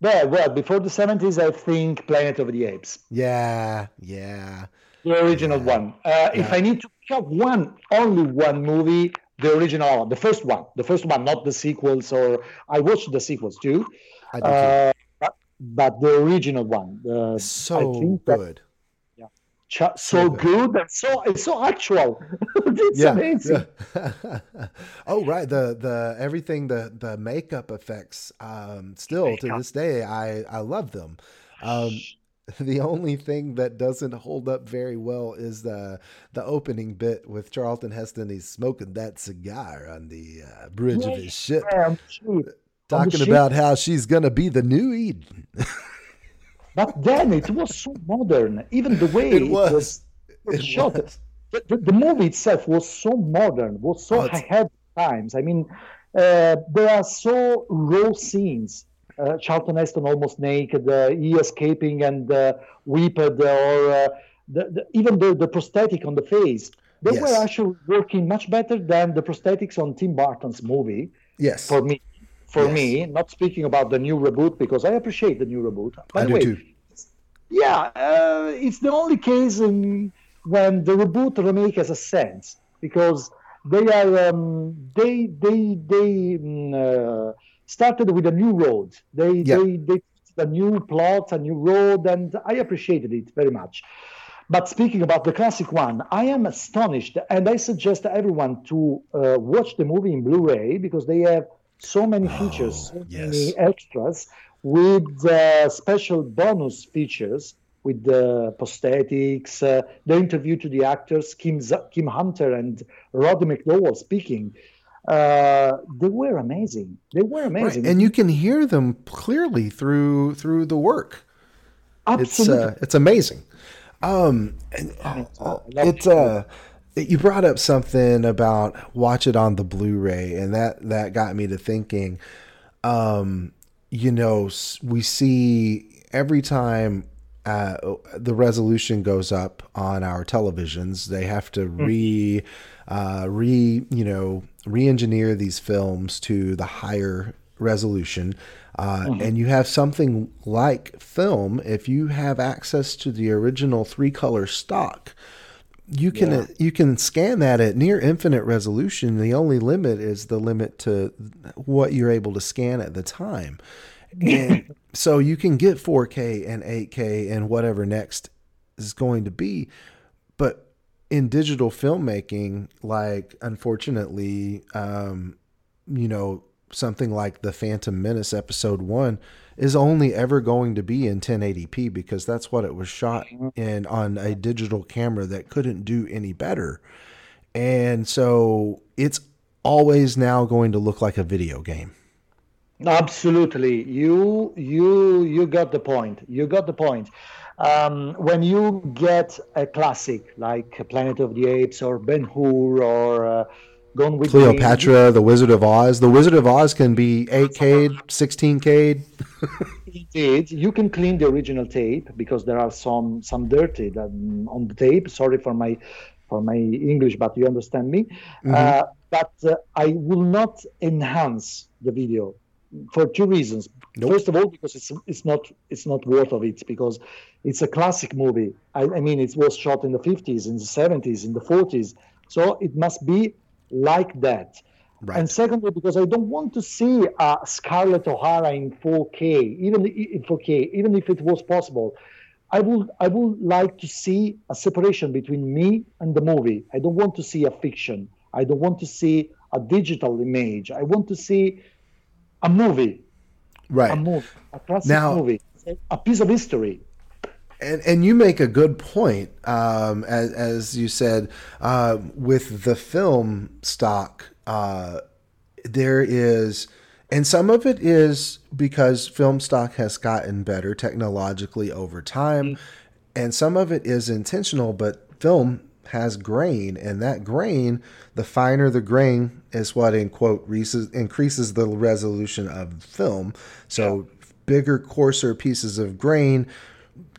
Yeah, well, before the seventies, I think Planet of the Apes. Yeah, yeah. The original yeah. one. Uh, yeah. If I need to pick up one, only one movie, the original the first one, the first one, not the sequels. Or I watched the sequels too. I do uh, but, but, the original one. Uh, so good so, good and so it's so actual. it's yeah, amazing. Yeah. oh right, the the everything the the makeup effects um, still makeup. to this day I I love them. Um, the only thing that doesn't hold up very well is the the opening bit with Charlton Heston. He's smoking that cigar on the uh, bridge yeah, of his ship, talking about how she's gonna be the new Eden. But then it was so modern. Even the way it was, it was, it shot. Was. The, the, the, movie itself was so modern, was so oh, ahead of times. I mean, uh, there are so raw scenes. Uh, Charlton Heston almost naked, uh, he escaping and uh, weeped, or uh, the, the, even the, the prosthetic on the face. They yes. were actually working much better than the prosthetics on Tim Burton's movie. Yes. For me for yes. me, not speaking about the new reboot because I appreciate the new reboot. By I the way, too. yeah, uh, it's the only case in, when the reboot remake has a sense because they are um, they they they um, uh, started with a new road. They yeah. they they a new plot, a new road, and I appreciated it very much. But speaking about the classic one, I am astonished, and I suggest everyone to uh, watch the movie in Blu-ray because they have so many oh, features, so yes. many extras with uh, special bonus features with the prosthetics, uh, the interview to the actors, Kim, Z- Kim Hunter and Roddy McDowall speaking. Uh, they were amazing. They were amazing, right. and you can hear them clearly through through the work. Absolutely, it's uh, it's amazing. Um, and, oh, it's uh, you brought up something about watch it on the Blu-ray, and that that got me to thinking. Um, you know, we see every time uh, the resolution goes up on our televisions, they have to hmm. re, uh, re, you know, re-engineer these films to the higher resolution. Uh, mm-hmm. And you have something like film if you have access to the original three color stock you can yeah. you can scan that at near infinite resolution. The only limit is the limit to what you're able to scan at the time. And so you can get 4K and 8K and whatever next is going to be, but in digital filmmaking, like unfortunately, um, you know, something like the Phantom Menace episode one is only ever going to be in 1080p because that's what it was shot mm-hmm. in on a digital camera that couldn't do any better. And so it's always now going to look like a video game. Absolutely, you you you got the point. You got the point. Um, when you get a classic like Planet of the Apes or Ben Hur or uh, Gone with Cleopatra, The Wizard of Oz. The Wizard of Oz can be 8K, 16K. Indeed, you can clean the original tape because there are some some dirty on the tape. Sorry for my for my English, but you understand me. Mm-hmm. Uh, but uh, I will not enhance the video for two reasons. Nope. First of all, because it's it's not it's not worth of it because it's a classic movie. I, I mean, it was shot in the 50s, in the 70s, in the 40s, so it must be like that. Right. And secondly, because I don't want to see uh, Scarlett O'Hara in 4K, even in 4K, even if it was possible. I would I would like to see a separation between me and the movie. I don't want to see a fiction. I don't want to see a digital image. I want to see a movie. Right. A movie. A classic now, movie. A piece of history. And, and you make a good point, um, as, as you said, uh, with the film stock. Uh, there is, and some of it is because film stock has gotten better technologically over time, mm-hmm. and some of it is intentional. But film has grain, and that grain, the finer the grain, is what in quote increases the resolution of film. So bigger, coarser pieces of grain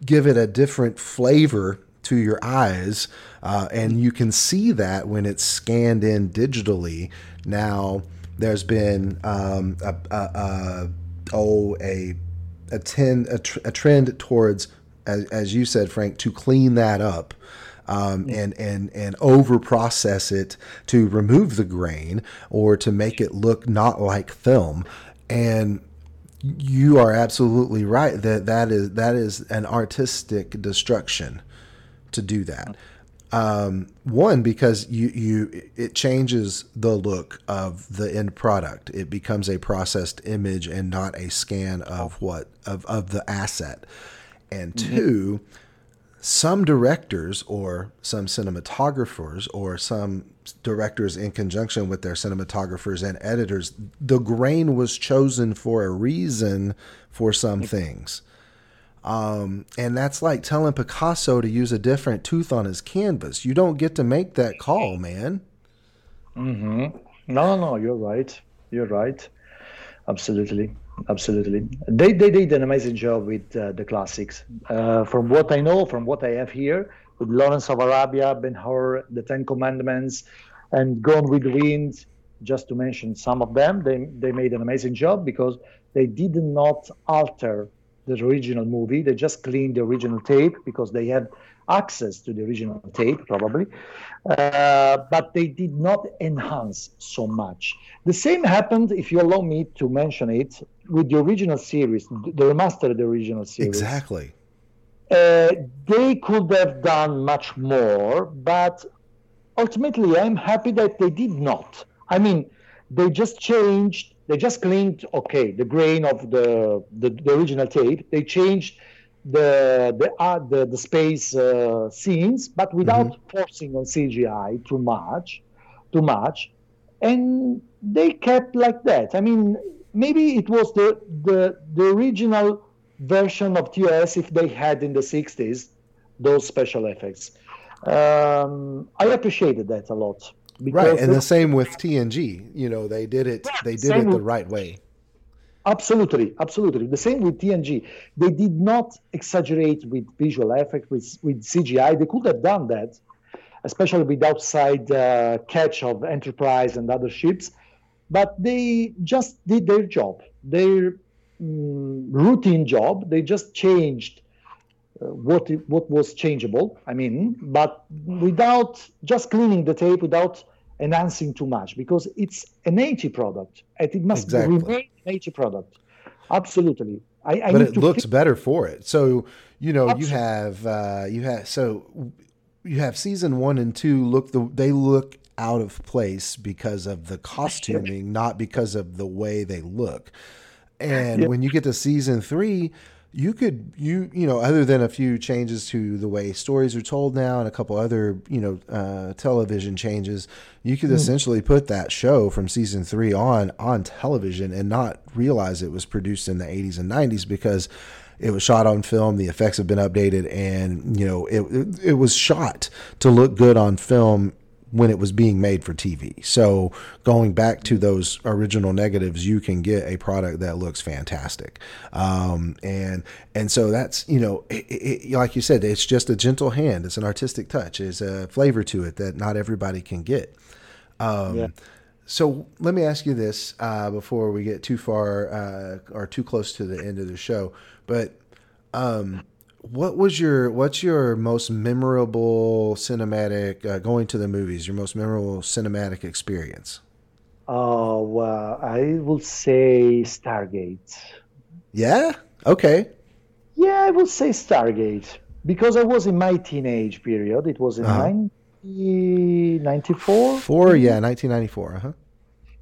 give it a different flavor to your eyes, uh, and you can see that when it's scanned in digitally. Now, there's been um, a, a, a, oh a a, ten, a, tr- a trend towards, as, as you said, Frank, to clean that up um, and and and over process it to remove the grain or to make it look not like film. And you are absolutely right that that is that is an artistic destruction to do that. Um, one because you you it changes the look of the end product. It becomes a processed image and not a scan of what of of the asset. And mm-hmm. two, some directors or some cinematographers or some directors in conjunction with their cinematographers and editors, the grain was chosen for a reason for some things. Um, and that's like telling Picasso to use a different tooth on his canvas. You don't get to make that call, man. Mm-hmm. No, no, you're right. You're right. Absolutely absolutely. They, they did an amazing job with uh, the classics. Uh, from what I know, from what I have here, with Lawrence of Arabia, Ben Hur, The Ten Commandments, and Gone with the Wind, just to mention some of them, they, they made an amazing job because they did not alter the original movie. They just cleaned the original tape because they had access to the original tape, probably. Uh, but they did not enhance so much. The same happened, if you allow me to mention it, with the original series, the remastered original series. Exactly. Uh, they could have done much more, but ultimately, I'm happy that they did not. I mean, they just changed, they just cleaned, okay, the grain of the, the, the original tape. They changed the the uh, the, the space uh, scenes, but without mm-hmm. forcing on CGI too much, too much, and they kept like that. I mean, maybe it was the the the original version of TOS if they had in the '60s those special effects. Um, I appreciated that a lot. Right, and the same with TNG. You know, they did it. They did it the right way. Absolutely, absolutely. The same with TNG. They did not exaggerate with visual effects, with, with CGI. They could have done that, especially with outside uh, catch of Enterprise and other ships. But they just did their job, their mm, routine job. They just changed uh, what it, what was changeable. I mean, but without just cleaning the tape, without enhancing too much because it's an 80 product and it must exactly. remain an 80 product. Absolutely. I, I but it looks better for it. So, you know, Absolutely. you have, uh, you have, so you have season one and two look, the, they look out of place because of the costuming, not because of the way they look. And yeah. when you get to season three, you could you you know other than a few changes to the way stories are told now and a couple other you know uh, television changes you could mm. essentially put that show from season three on on television and not realize it was produced in the 80s and 90s because it was shot on film the effects have been updated and you know it, it, it was shot to look good on film when it was being made for TV. So going back to those original negatives, you can get a product that looks fantastic. Um, and and so that's you know it, it, like you said, it's just a gentle hand. It's an artistic touch. It's a flavor to it that not everybody can get. Um, yeah. So let me ask you this uh, before we get too far uh, or too close to the end of the show, but. Um, what was your what's your most memorable cinematic uh, going to the movies? Your most memorable cinematic experience? Oh, well, I will say Stargate. Yeah. Okay. Yeah, I will say Stargate because I was in my teenage period. It was in uh-huh. 1994. Four, yeah, 1994. Uh huh.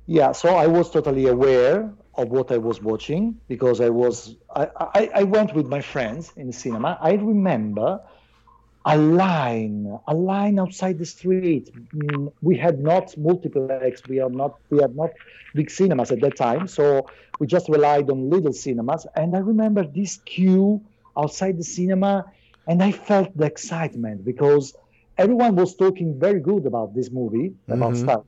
Yeah, so I was totally aware of what I was watching because I was I, I, I, went with my friends in the cinema. I remember a line, a line outside the street. Mm, we had not multiplex, we are not we had not big cinemas at that time, so we just relied on little cinemas. And I remember this queue outside the cinema, and I felt the excitement because everyone was talking very good about this movie about mm-hmm. Star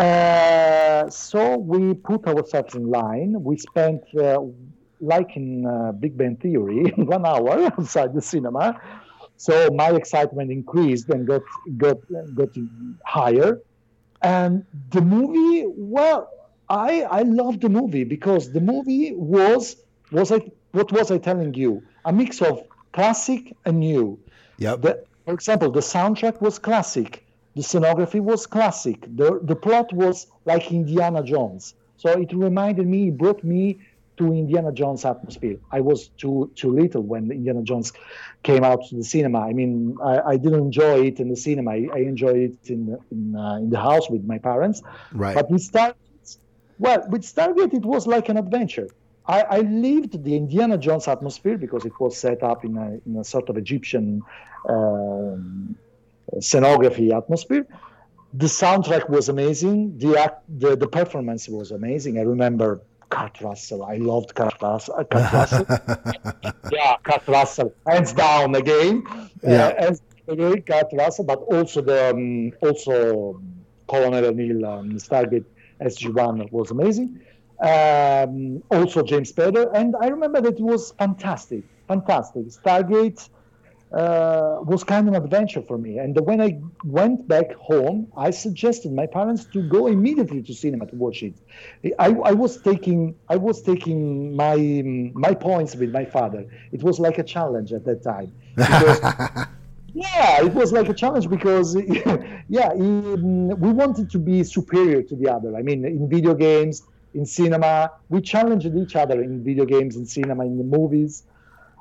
uh, so we put ourselves in line. We spent, uh, like in uh, Big Bang Theory, one hour outside the cinema. So my excitement increased and got got got higher. And the movie, well, I I loved the movie because the movie was was I what was I telling you? A mix of classic and new. Yeah. For example, the soundtrack was classic the scenography was classic. The, the plot was like Indiana Jones. So it reminded me, it brought me to Indiana Jones atmosphere. I was too too little when Indiana Jones came out to the cinema. I mean, I, I didn't enjoy it in the cinema. I, I enjoyed it in in, uh, in the house with my parents. Right. But with Stargate, well, with Stargate, it was like an adventure. I, I lived the Indiana Jones atmosphere because it was set up in a, in a sort of Egyptian. Um, scenography atmosphere. The soundtrack was amazing. The act, the, the performance was amazing. I remember Kurt Russell. I loved Kurt Russell. Uh, Kurt Russell. yeah, Kurt Russell, hands down again. Yeah, uh, again, Kurt Russell, but also the um, also Colonel O'Neill um, Stargate SG-1 was amazing. Um, also James Spader, and I remember that it was fantastic, fantastic. Stargate uh, was kind of an adventure for me. And when I went back home, I suggested my parents to go immediately to cinema to watch it. I, I was taking I was taking my my points with my father. It was like a challenge at that time. Because, yeah, it was like a challenge because yeah, in, we wanted to be superior to the other. I mean, in video games, in cinema, we challenged each other in video games, in cinema, in the movies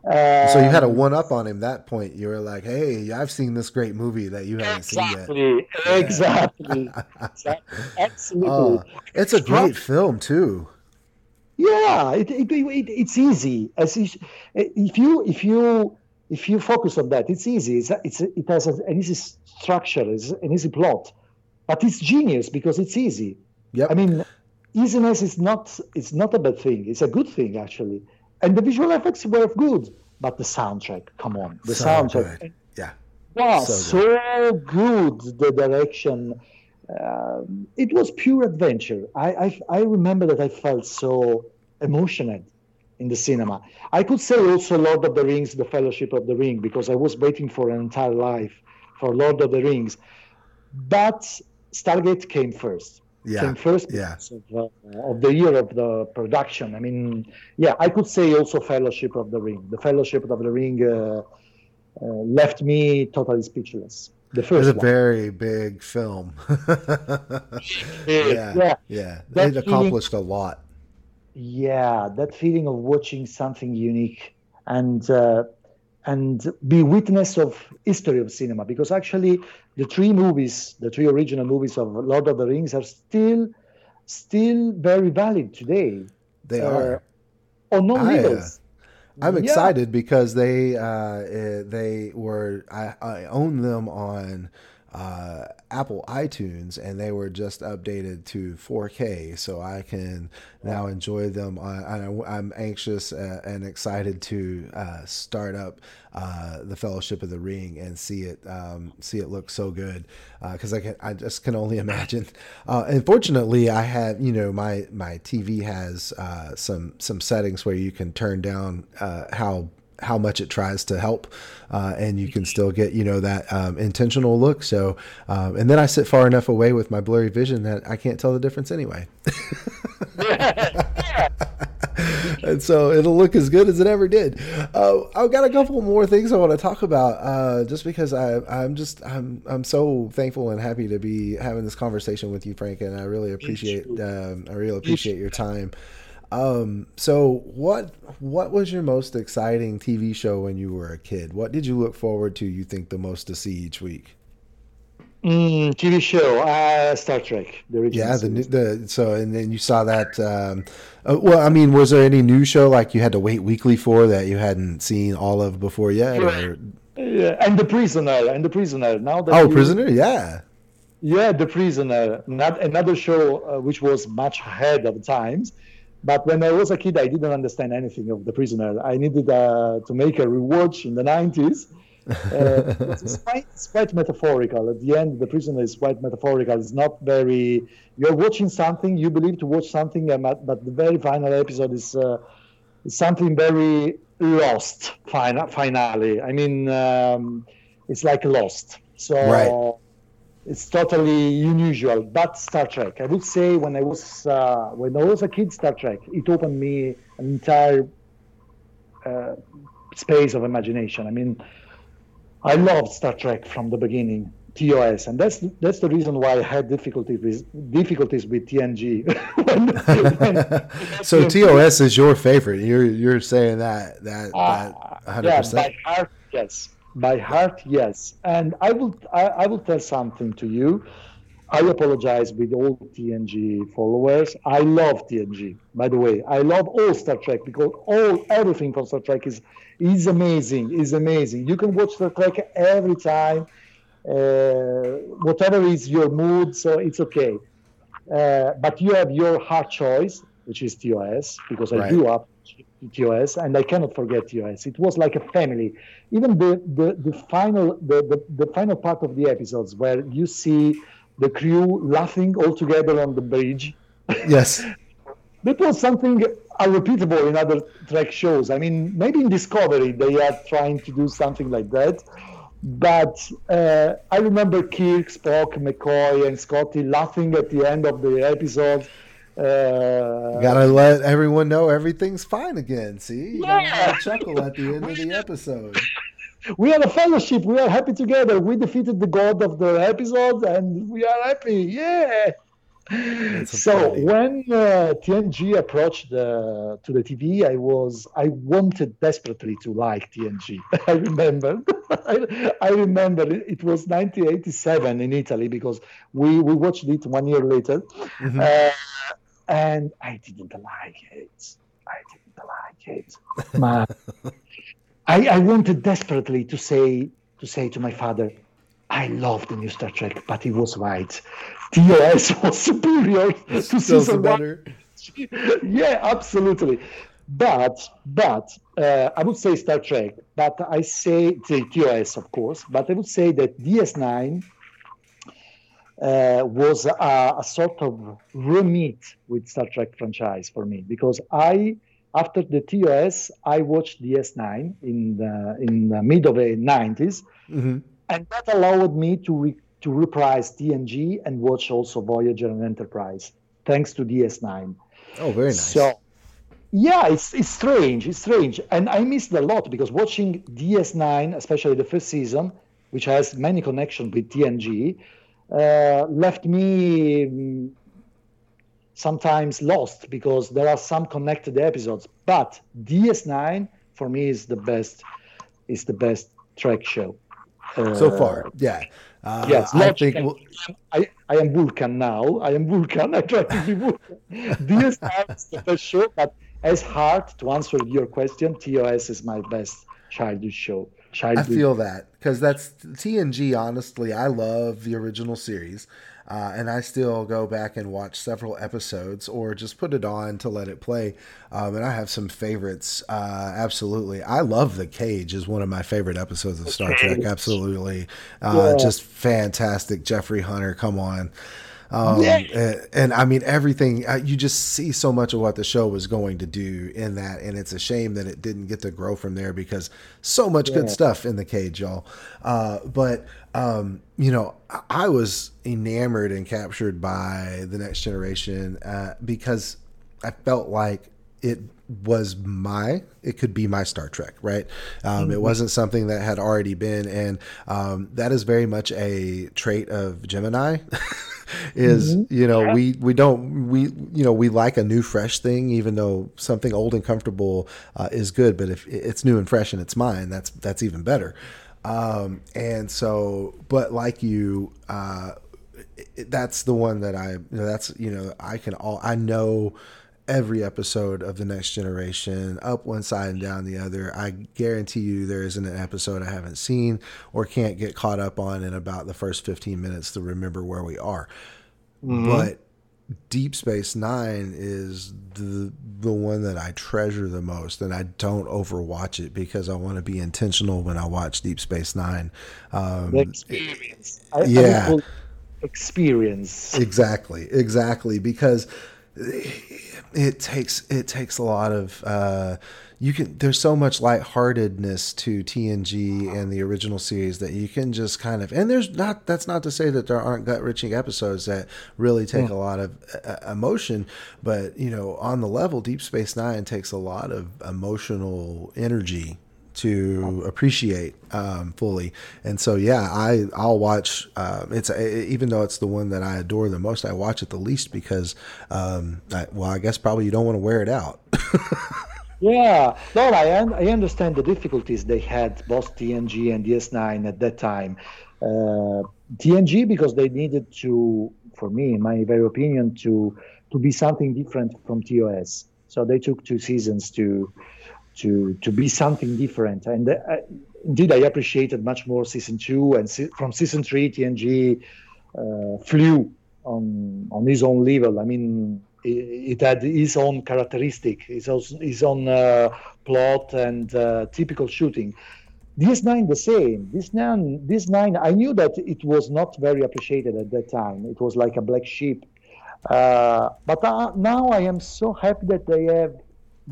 so you had a um, one up on him that point. You were like, "Hey, I've seen this great movie that you haven't exactly, seen yet." Exactly, exactly, absolutely. Oh, it's a great film too. Yeah, it, it, it, it's easy. As if you if you if you focus on that, it's easy. It's, it's it has an easy structure, it's an easy plot, but it's genius because it's easy. Yeah, I mean, easiness is not it's not a bad thing. It's a good thing actually and the visual effects were good, but the soundtrack, come on, the so soundtrack, good. yeah, was so, so good. The direction, uh, it was pure adventure. I, I I remember that I felt so emotional in the cinema. I could say also Lord of the Rings, The Fellowship of the Ring, because I was waiting for an entire life for Lord of the Rings, but Stargate came first yeah. came first yeah. of, uh, of, the year of the production. I mean, yeah, I could say also Fellowship of the Ring. The Fellowship of the Ring uh, uh, left me totally speechless. The first It's a one. very big film. yeah, yeah, yeah. It accomplished feeling, a lot. Yeah, that feeling of watching something unique and uh, and be witness of history of cinema because actually the three movies the three original movies of lord of the rings are still still very valid today. They uh, are. on no levels I'm excited yeah. because they uh, eh, they were I, I own them on uh, Apple iTunes, and they were just updated to 4K, so I can now enjoy them. I, am anxious uh, and excited to uh, start up uh, the Fellowship of the Ring and see it um, see it look so good because uh, I can I just can only imagine. Uh, unfortunately, I have you know my my TV has some some settings where you can turn down how how much it tries to help, uh, and you can still get you know that um, intentional look. So, um, and then I sit far enough away with my blurry vision that I can't tell the difference anyway. and so it'll look as good as it ever did. Uh, I've got a couple more things I want to talk about, uh, just because I, I'm just I'm I'm so thankful and happy to be having this conversation with you, Frank, and I really appreciate um, I really appreciate your time. Um, so what what was your most exciting TV show when you were a kid? What did you look forward to? You think the most to see each week? Mm, TV show, uh, Star Trek. The original yeah, the, the so and then you saw that. Um, uh, well, I mean, was there any new show like you had to wait weekly for that you hadn't seen all of before yet? Or? Yeah, and the prisoner, and the prisoner. Now that oh, you, prisoner, yeah, yeah, the prisoner. Not another show uh, which was much ahead of times but when I was a kid, I didn't understand anything of The Prisoner. I needed uh, to make a rewatch in the 90s. Uh, it's, quite, it's, quite, metaphorical. At the end, The Prisoner is quite metaphorical. It's not very. You're watching something, you believe to watch something, but, but the very final episode is, uh, something very lost, finally. I mean, um, it's like lost. So. Right it's totally unusual. But Star Trek, I would say, when I was uh, when I was a kid, Star Trek, it opened me an entire uh, space of imagination. I mean, I loved Star Trek from the beginning. TOS, and that's that's the reason why I had difficulties with difficulties with TNG. when, when so TOS is your favorite. You're you're saying that that uh, that 100%. Yeah, by heart, yes by heart, yes. And I will I, I, will tell something to you. I apologize with all TNG followers. I love TNG, by the way. I love all Star Trek because all everything from Star Trek is is amazing. Is amazing. You can watch Star Trek every time, uh, whatever is your mood. So it's okay. Uh, but you have your heart choice, which is TOS, because I right. grew up TOS, and I cannot forget TOS. It was like a family. Even the the, the final the, the, the final part of the episodes where you see the crew laughing all together on the bridge. Yes. that was something unrepeatable in other Trek shows. I mean, maybe in Discovery they are trying to do something like that. But uh, I remember Kirk, Spock, McCoy, and Scotty laughing at the end of the episode uh, gotta let everyone know everything's fine again. See, you yeah. chuckle at the end of the episode. We are a fellowship. We are happy together. We defeated the god of the episode, and we are happy. Yeah. So when uh, TNG approached the, to the TV, I was I wanted desperately to like TNG. I remember, I, I, remember it, was 1987 in Italy because we we watched it one year later. Mm-hmm. Uh, and I didn't like it. I didn't like it. I, I wanted desperately to say to say to my father, I love the new Star Trek, but he was right. TOS was superior to season better. one. yeah, absolutely. But but uh, I would say Star Trek, but I say the TOS of course, but I would say that DS9 uh, was a, a, sort of remit with Star Trek franchise for me because I, after the TOS, I watched DS9 in the, in the mid of the 90s, mm-hmm. and that allowed me to re, to reprise TNG and watch also Voyager and Enterprise, thanks to DS9. Oh, very nice. So, yeah, it's it's strange. It's strange, and I missed a lot because watching DS9, especially the first season, which has many connections with TNG uh, left me mm, sometimes lost because there are some connected episodes. But DS9 for me is the best is the best Trek show. Uh, so far, yeah. Uh, yes, I think we'll... I, I am Vulcan now. I am Vulcan. I try to be Vulcan. DS9 is the best show, but as hard to answer your question, TOS is my best childhood show. Childhood. I feel that because that's TNG. Honestly, I love the original series. Uh, and I still go back and watch several episodes or just put it on to let it play. Um, and I have some favorites. Uh, absolutely. I love The Cage is one of my favorite episodes of Star Trek. Absolutely. Uh, yeah. Just fantastic. Jeffrey Hunter, come on. Um, yeah. and, and, I mean, everything, uh, you just see so much of what the show was going to do in that. And it's a shame that it didn't get to grow from there because so much yeah. good stuff in the cage, y'all. Uh, but, um, you know, I was enamored and captured by the next generation uh, because I felt like it was my it could be my star trek right um, mm-hmm. it wasn't something that had already been and um, that is very much a trait of gemini is mm-hmm. you know yeah. we we don't we you know we like a new fresh thing even though something old and comfortable uh, is good but if it's new and fresh and it's mine that's that's even better um, and so but like you uh, that's the one that I that's you know I can all I know every episode of the next generation up one side and down the other i guarantee you there isn't an episode i haven't seen or can't get caught up on in about the first 15 minutes to remember where we are. Mm-hmm. but deep space nine is the the one that i treasure the most and i don't overwatch it because i want to be intentional when i watch deep space nine. Um, experience. Yeah. I experience. Exactly exactly because it takes it takes a lot of uh, you can there's so much lightheartedness to TNG and the original series that you can just kind of and there's not that's not to say that there aren't gut wrenching episodes that really take yeah. a lot of uh, emotion but you know on the level Deep Space 9 takes a lot of emotional energy to appreciate um, fully. And so, yeah, I I'll watch. Uh, it's even though it's the one that I adore the most, I watch it the least because, um, I, well, I guess probably you don't want to wear it out. yeah, no, I I understand the difficulties they had both TNG and DS9 at that time. Uh, TNG because they needed to, for me, in my very opinion, to to be something different from TOS. So they took two seasons to to to be something different. And uh, indeed, I appreciated much more season two and se- from season three, TNG uh, flew on on his own level. I mean, it, it had his own characteristic, his own, his own uh, plot and uh, typical shooting. DS9 the same. This nine, this nine, I knew that it was not very appreciated at that time. It was like a black sheep. Uh, but uh, now I am so happy that they have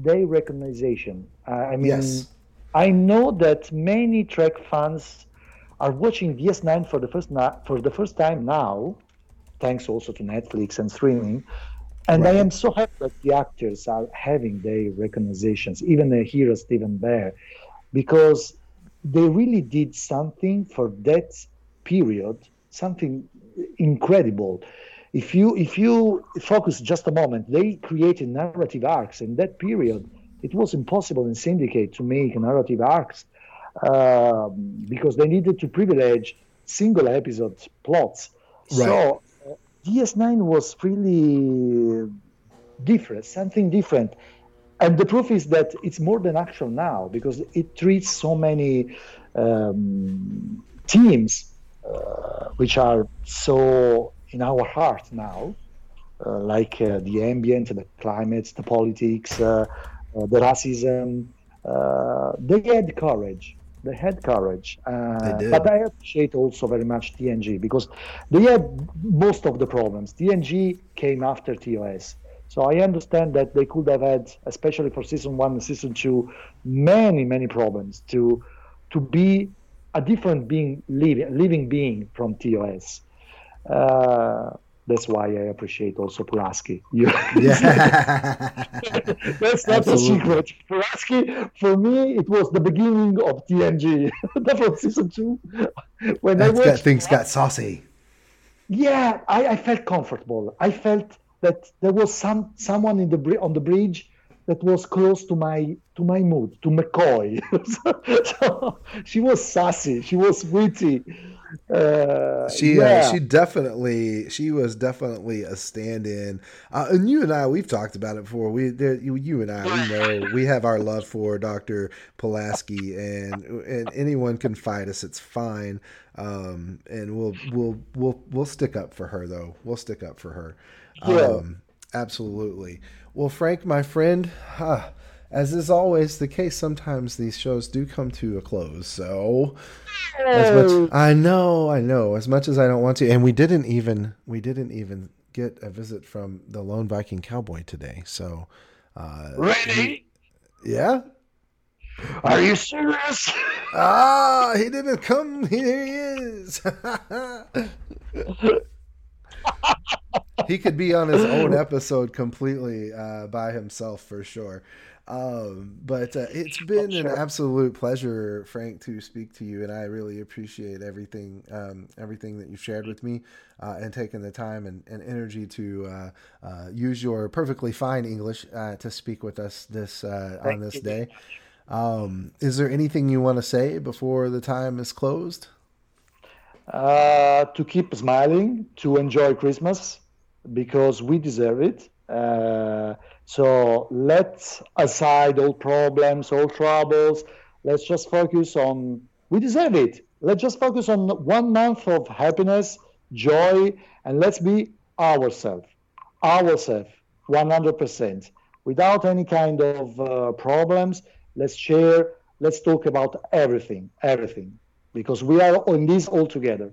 their recognition. Uh, I mean, yes. I know that many Trek fans are watching DS9 for the first na- for the first time now, thanks also to Netflix and streaming. And right. I am so happy that the actors are having their recognitions, even the hero Steven Behr, because they really did something for that period, something incredible if you if you focus just a moment, they created narrative arcs in that period. It was impossible in Syndicate to make narrative arcs uh, because they needed to privilege single episode plots. Right. So uh, DS9 was really different, something different. And the proof is that it's more than actual now because it treats so many um, teams uh, which are so in our heart now, uh, like uh, the ambient, the climate, the politics, uh, uh the racism. Uh, they had courage. They had courage. Uh, they but I appreciate also very much TNG because they had most of the problems. TNG came after TOS. So I understand that they could have had, especially for season one and season two, many, many problems to to be a different being, living, living being from TOS. Uh, that's why I appreciate also Pulaski. yeah. that's not a secret. Pulaski, for me, it was the beginning of TNG. that was season two. When that's I watched, got, things got saucy. Yeah, I, I, felt comfortable. I felt that there was some someone in the on the bridge that was close to my to my mood, to McCoy. so, so, she was sassy, she was witty. Uh, she uh, yeah. uh, she definitely she was definitely a stand-in. Uh, and you and I we've talked about it before. We there, you, you and I we know we have our love for Dr. Pulaski, and and anyone can fight us. It's fine. Um, and we'll we'll we'll we'll stick up for her though. We'll stick up for her. Yeah. Um, absolutely. Well, Frank, my friend, huh, as is always the case, sometimes these shows do come to a close. So, as much I know, I know, as much as I don't want to, and we didn't even we didn't even get a visit from the lone Viking cowboy today. So, uh, ready? Yeah. Are you serious? ah, he didn't come. Here he is. he could be on his own episode completely uh, by himself for sure. Um, but uh, it's been sure. an absolute pleasure, Frank, to speak to you, and I really appreciate everything, um, everything that you've shared with me, uh, and taking the time and, and energy to uh, uh use your perfectly fine English uh, to speak with us this uh, on this day. Um, is there anything you want to say before the time is closed? To keep smiling, to enjoy Christmas, because we deserve it. Uh, so let's aside all problems, all troubles. Let's just focus on we deserve it. Let's just focus on one month of happiness, joy, and let's be ourselves, ourselves, 100%, without any kind of uh, problems. Let's share. Let's talk about everything, everything, because we are on this all together.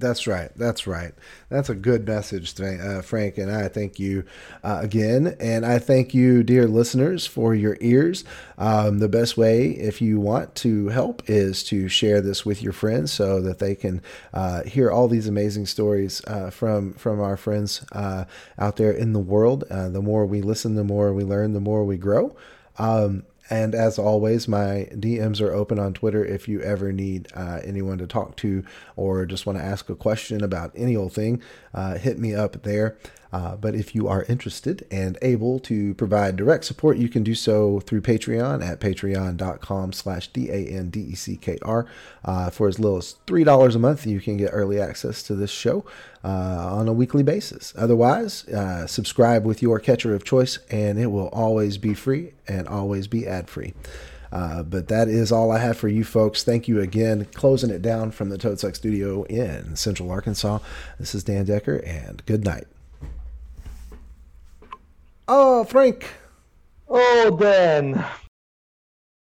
That's right. That's right. That's a good message, uh, Frank. And I thank you uh, again. And I thank you, dear listeners, for your ears. Um, the best way, if you want to help, is to share this with your friends so that they can uh, hear all these amazing stories uh, from from our friends uh, out there in the world. Uh, the more we listen, the more we learn, the more we grow. Um, and as always, my DMs are open on Twitter if you ever need uh, anyone to talk to or just want to ask a question about any old thing. Uh, hit me up there. Uh, but if you are interested and able to provide direct support, you can do so through Patreon at patreon.com slash D-A-N-D-E-C-K-R. Uh, for as little as $3 a month, you can get early access to this show uh, on a weekly basis. Otherwise, uh, subscribe with your catcher of choice, and it will always be free and always be ad-free. Uh, but that is all I have for you folks. Thank you again. Closing it down from the Toad Suck Studio in Central Arkansas. This is Dan Decker, and good night. Oh, Frank. Oh, Dan.